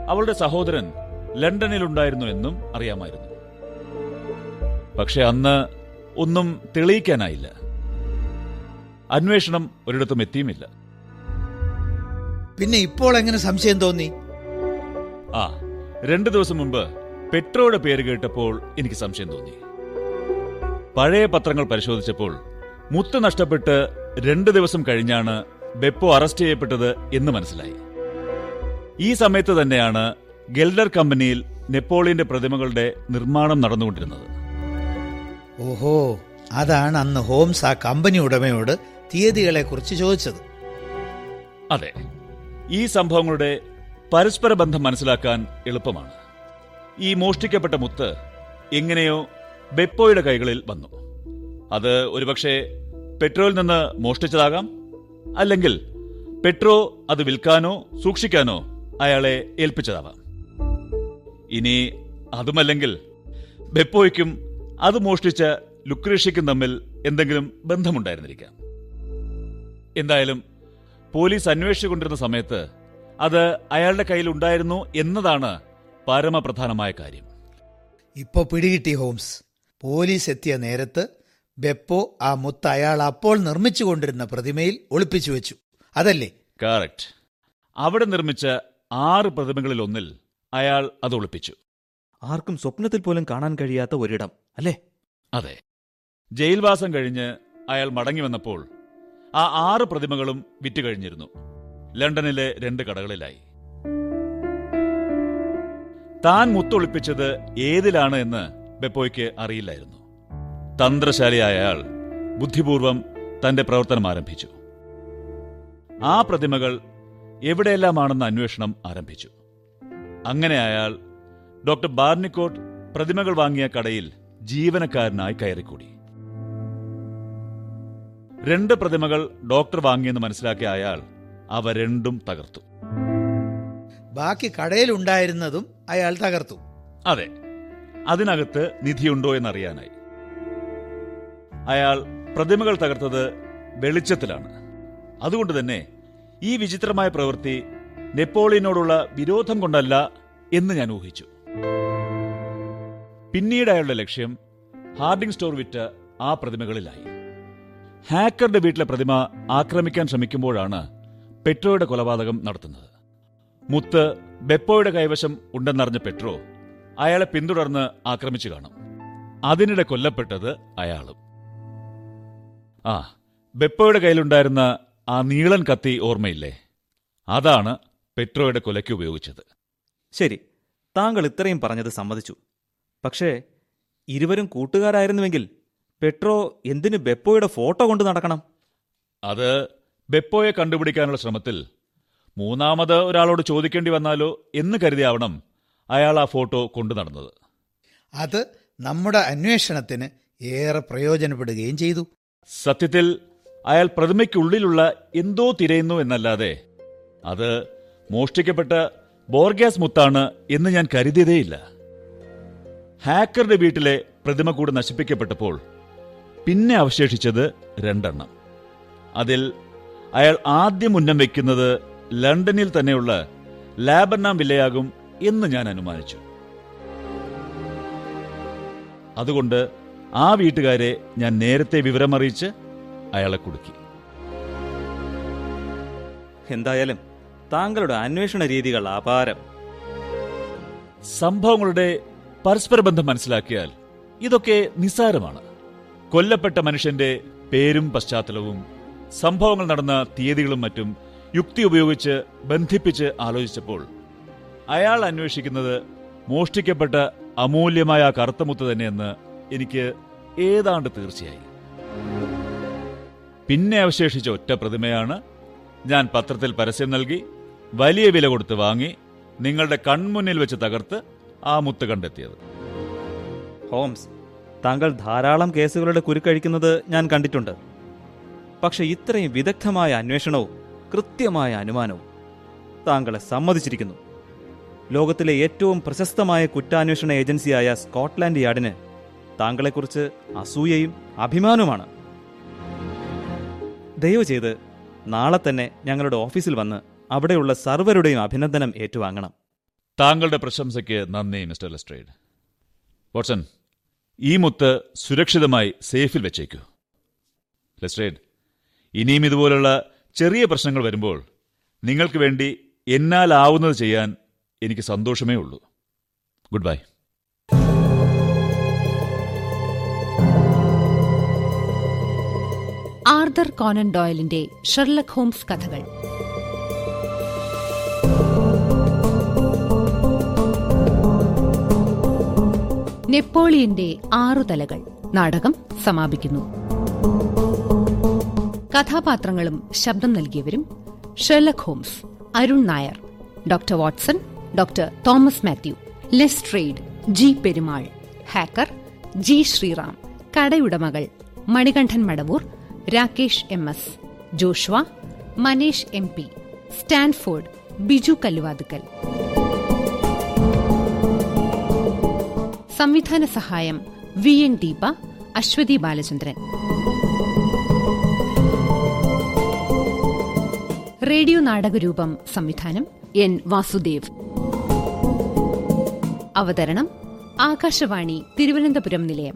അവളുടെ സഹോദരൻ ലണ്ടനിലുണ്ടായിരുന്നു എന്നും അറിയാമായിരുന്നു. പക്ഷെ അന്ന് ഒന്നും തെളിയിക്കാനായില്ല. അന്വേഷണം ഒരിടത്തും എത്തിയുമില്ല. പിന്നെ ഇപ്പോൾ എങ്ങനെ സംശയം തോന്നി? ആ രണ്ടു ദിവസം മുമ്പ് പെട്രോയുടെ പേര് കേട്ടപ്പോൾ എനിക്ക് സംശയം തോന്നി. പഴയ പത്രങ്ങൾ പരിശോധിച്ചപ്പോൾ മുത്ത് നഷ്ടപ്പെട്ട് രണ്ട് ദിവസം കഴിഞ്ഞാണ് ബെപ്പോ അറസ്റ്റ് ചെയ്യപ്പെട്ടത് എന്ന് മനസ്സിലായി. ഈ സമയത്ത് തന്നെയാണ് ഗെൽഡർ കമ്പനിയിൽ നെപ്പോളിയന്റെ പ്രതിമകളുടെ നിർമ്മാണം നടന്നുകൊണ്ടിരുന്നത്. ഓഹോ അതാണ് അന്ന് ഹോംസ് ആ കമ്പനി ഉടമയോട് തീയതികളെ കുറിച്ച് ചോദിച്ചത്. അതെ ഈ സംഭവങ്ങളുടെ പരസ്പര ബന്ധം മനസ്സിലാക്കാൻ എളുപ്പമാണ്. ഈ മോഷ്ടിക്കപ്പെട്ട മുത്ത് എങ്ങനെയോ ബെപ്പോയുടെ കൈകളിൽ വന്നു. അത് ഒരുപക്ഷെ പെട്രോയിൽ നിന്ന് മോഷ്ടിച്ചതാകാം അല്ലെങ്കിൽ പെട്രോ അത് വിൽക്കാനോ സൂക്ഷിക്കാനോ അയാളെ ഏൽപ്പിച്ചതാവാം. ഇനി അതുമല്ലെങ്കിൽ ബെപ്പോയ്ക്കും അത് മോഷ്ടിച്ച ലുക്രേഷ്യയ്ക്കും തമ്മിൽ എന്തെങ്കിലും ബന്ധമുണ്ടായിരുന്നിരിക്കാം. എന്തായാലും പോലീസ് അന്വേഷിച്ചുകൊണ്ടിരുന്ന സമയത്ത് അത് അയാളുടെ കയ്യിൽ ഉണ്ടായിരുന്നു എന്നതാണ് പരമപ്രധാനമായ കാര്യം. ഇപ്പോ പിടികിട്ടി ഹോംസ്. പോലീസ് എത്തിയ നേരത്ത് ബെപ്പോ ആ മുത്ത് അയാൾ അപ്പോൾ നിർമ്മിച്ചുകൊണ്ടിരുന്ന പ്രതിമയിൽ ഒളിപ്പിച്ചു വെച്ചു. അതല്ലേ? കറക്റ്റ് അവിടെ നിർമ്മിച്ച ആറ് പ്രതിമകളിൽ ഒന്നിൽ അയാൾ അത് ഒളിപ്പിച്ചു. ആർക്കും സ്വപ്നത്തിൽ പോലും കാണാൻ കഴിയാത്ത ഒരിടം അല്ലേ? അതെ. ജയിൽവാസം കഴിഞ്ഞ് അയാൾ മടങ്ങി വന്നപ്പോൾ ആ ആറ് പ്രതിമകളും വിറ്റ് കഴിഞ്ഞിരുന്നു. ലണ്ടനിലെ രണ്ട് കടകളിലായി. താൻ മുത്തൊളിപ്പിച്ചത് ഏതിലാണ് എന്ന് ബെപ്പോയ്ക്ക് അറിയില്ലായിരുന്നു. തന്ത്രശാലിയായ അയാൾ ബുദ്ധിപൂർവം തന്റെ പ്രവർത്തനം ആരംഭിച്ചു. ആ പ്രതിമകൾ എവിടെയെല്ലാമാണെന്ന് അന്വേഷണം ആരംഭിച്ചു. അങ്ങനെ അയാൾ ഡോക്ടർ ബാർണിക്കോട്ട് പ്രതിമകൾ വാങ്ങിയ കടയിൽ ജീവനക്കാരനായി കയറിക്കൂടി. രണ്ട് പ്രതിമകൾ ഡോക്ടർ വാങ്ങിയെന്ന് മനസ്സിലാക്കിയ അയാൾ അവ രണ്ടും തകർത്തു. ബാക്കി കടയിലുണ്ടായിരുന്നതും അയാൾ തകർത്തു. അതെ. അതിനകത്ത് നിധിയുണ്ടോ എന്നറിയാനായി. അയാൾ പ്രതിമകൾ തകർത്തത് വെളിച്ചത്തിലാണ്. അതുകൊണ്ട് തന്നെ ഈ വിചിത്രമായ പ്രവൃത്തി നെപ്പോളിയനോടുള്ള വിരോധം കൊണ്ടല്ല എന്ന് ഞാൻ ഊഹിച്ചു. പിന്നീട് അയാളുടെ ലക്ഷ്യം ഹാർഡിംഗ് സ്റ്റോർ വിറ്റ ആ പ്രതിമകളിലായി. ഹാക്കറുടെ വീട്ടിലെ പ്രതിമ ആക്രമിക്കാൻ ശ്രമിക്കുമ്പോഴാണ് പെട്രോയുടെ കൊലപാതകം നടത്തുന്നത്. മുത്ത് ബെപ്പോയുടെ കൈവശം ഉണ്ടെന്നറിഞ്ഞ പെട്രോ അയാളെ പിന്തുടർന്ന് ആക്രമിച്ചു കാണും. അതിനിടെ കൊല്ലപ്പെട്ടത് അയാളും. ആ ബെപ്പോയുടെ കയ്യിലുണ്ടായിരുന്ന ആ നീളൻ കത്തി ഓർമ്മയില്ലേ? അതാണ് പെട്രോയുടെ കൊലയ്ക്ക് ഉപയോഗിച്ചത്. ശരി താങ്കൾ ഇത്രയും പറഞ്ഞത് സമ്മതിച്ചു. പക്ഷേ ഇരുവരും കൂട്ടുകാരായിരുന്നുവെങ്കിൽ പെട്രോ എന്തിനു ബെപ്പോയുടെ ഫോട്ടോ കൊണ്ട് നടക്കണം? അത് ബെപ്പോയെ കണ്ടുപിടിക്കാനുള്ള ശ്രമത്തിൽ മൂന്നാമത് ഒരാളോട് ചോദിക്കേണ്ടി വന്നാലോ എന്ന് കരുതിയാവണം അയാൾ ആ ഫോട്ടോ കൊണ്ടു നടന്നത്. അത് നമ്മുടെ അന്വേഷണത്തിന് ഏറെ പ്രയോജനപ്പെടുകയും ചെയ്തു. സത്യത്തിൽ അയാൾ പ്രതിമയ്ക്കുള്ളിലുള്ള എന്തോ തിരയുന്നു എന്നല്ലാതെ അത് മോഷ്ടിക്കപ്പെട്ട ബോർഗ്യാസ് മുത്താണ് എന്ന് ഞാൻ കരുതിയതേയില്ല. ഹാക്കറുടെ വീട്ടിലെ പ്രതിമ കൂടെ നശിപ്പിക്കപ്പെട്ടപ്പോൾ പിന്നെ അവശേഷിച്ചത് രണ്ടെണ്ണം. അതിൽ അയാൾ ആദ്യം ഉന്നം വയ്ക്കുന്നത് ലണ്ടനിൽ തന്നെയുള്ള ലാബർനാം വിലയാകും എന്ന് ഞാൻ അനുമാനിച്ചു. അതുകൊണ്ട് ആ വീട്ടുകാരെ ഞാൻ നേരത്തെ വിവരമറിയിച്ച് അയാളെ കൊടുക്കി. എന്തായാലും താങ്കളുടെ അന്വേഷണ രീതികൾ അപാരം. സംഭവങ്ങളുടെ പരസ്പര ബന്ധം മനസ്സിലാക്കിയാൽ ഇതൊക്കെ നിസ്സാരമാണ്. കൊല്ലപ്പെട്ട മനുഷ്യന്റെ പേരും പശ്ചാത്തലവും സംഭവങ്ങൾ നടന്ന തീയതികളും മറ്റും യുക്തി ഉപയോഗിച്ച് ബന്ധിപ്പിച്ച് ആലോചിച്ചപ്പോൾ അയാൾ അന്വേഷിക്കുന്നത് മോഷ്ടിക്കപ്പെട്ട അമൂല്യമായ കറുത്തമുത്ത് തന്നെയെന്ന് എനിക്ക് ഏതാണ്ട് തീർച്ചയായി. പിന്നെ അവശേഷിച്ച ഒറ്റ പ്രതിമയാണ് ഞാൻ പത്രത്തിൽ പരസ്യം നൽകി വലിയ വില കൊടുത്ത് വാങ്ങി നിങ്ങളുടെ കൺമുന്നിൽ വെച്ച് തകർത്ത് ആ മുത്ത് കണ്ടെത്തിയത്. ഹോംസ് താങ്കൾ ധാരാളം കേസുകളുടെ കുരുക്കഴിക്കുന്നത് ഞാൻ കണ്ടിട്ടുണ്ട്. പക്ഷെ ഇത്രയും വിദഗ്ധമായ അന്വേഷണവും കൃത്യമായ അനുമാനവും താങ്കളെ സമ്മതിച്ചിരിക്കുന്നു. ലോകത്തിലെ ഏറ്റവും പ്രശസ്തമായ കുറ്റാന്വേഷണ ഏജൻസിയായ സ്കോട്ട്ലാൻഡ് യാർഡിന് താങ്കളെക്കുറിച്ച് അസൂയയും അഭിമാനവുമാണ്. ദയവ് ചെയ്ത് നാളെ തന്നെ ഞങ്ങളുടെ ഓഫീസിൽ വന്ന് അവിടെയുള്ള സർവരുടെയും അഭിനന്ദനം ഏറ്റുവാങ്ങണം. താങ്കളുടെ പ്രശംസയ്ക്ക് നന്ദി മിസ്റ്റർ ലെസ്ട്രേഡ്. വാട്സൺ ഈ മുത്ത് സുരക്ഷിതമായി സേഫിൽ വെച്ചേക്കൂ. ലെസ്ട്രേഡ് ഇനിയും ഇതുപോലുള്ള ചെറിയ പ്രശ്നങ്ങൾ വരുമ്പോൾ നിങ്ങൾക്ക് വേണ്ടി എന്നാലാവുന്നത് ചെയ്യാൻ എനിക്ക് സന്തോഷമേ ഉള്ളൂ. ഗുഡ് ബൈ ആർദർ കോനൻ ഡോയലിന്റെ ഷെർലക് ഹോംസ് കഥകൾ. നെപ്പോളിയന്റെ ആറു തലകൾ നാടകം സമാപിക്കുന്നു. കഥാപാത്രങ്ങളും ശബ്ദം നൽകിയവരും Sherlock Holmes Arun Nair doctor Watson doctor Thomas Mathew Lestrade G Perumal Harker G Sreeram കടയുടമകൾ Manikandan Madavoor Rakesh M S Joshua Manesh M P Stanford Biju Kalluvathukkal. സംവിധാന സഹായം V N Deepa Aswathy Balachandran. Radio നാടകരൂപം സംവിധാനം N Vasudev. അവതരണം ആകാശവാണി തിരുവനന്തപുരം നിലയം.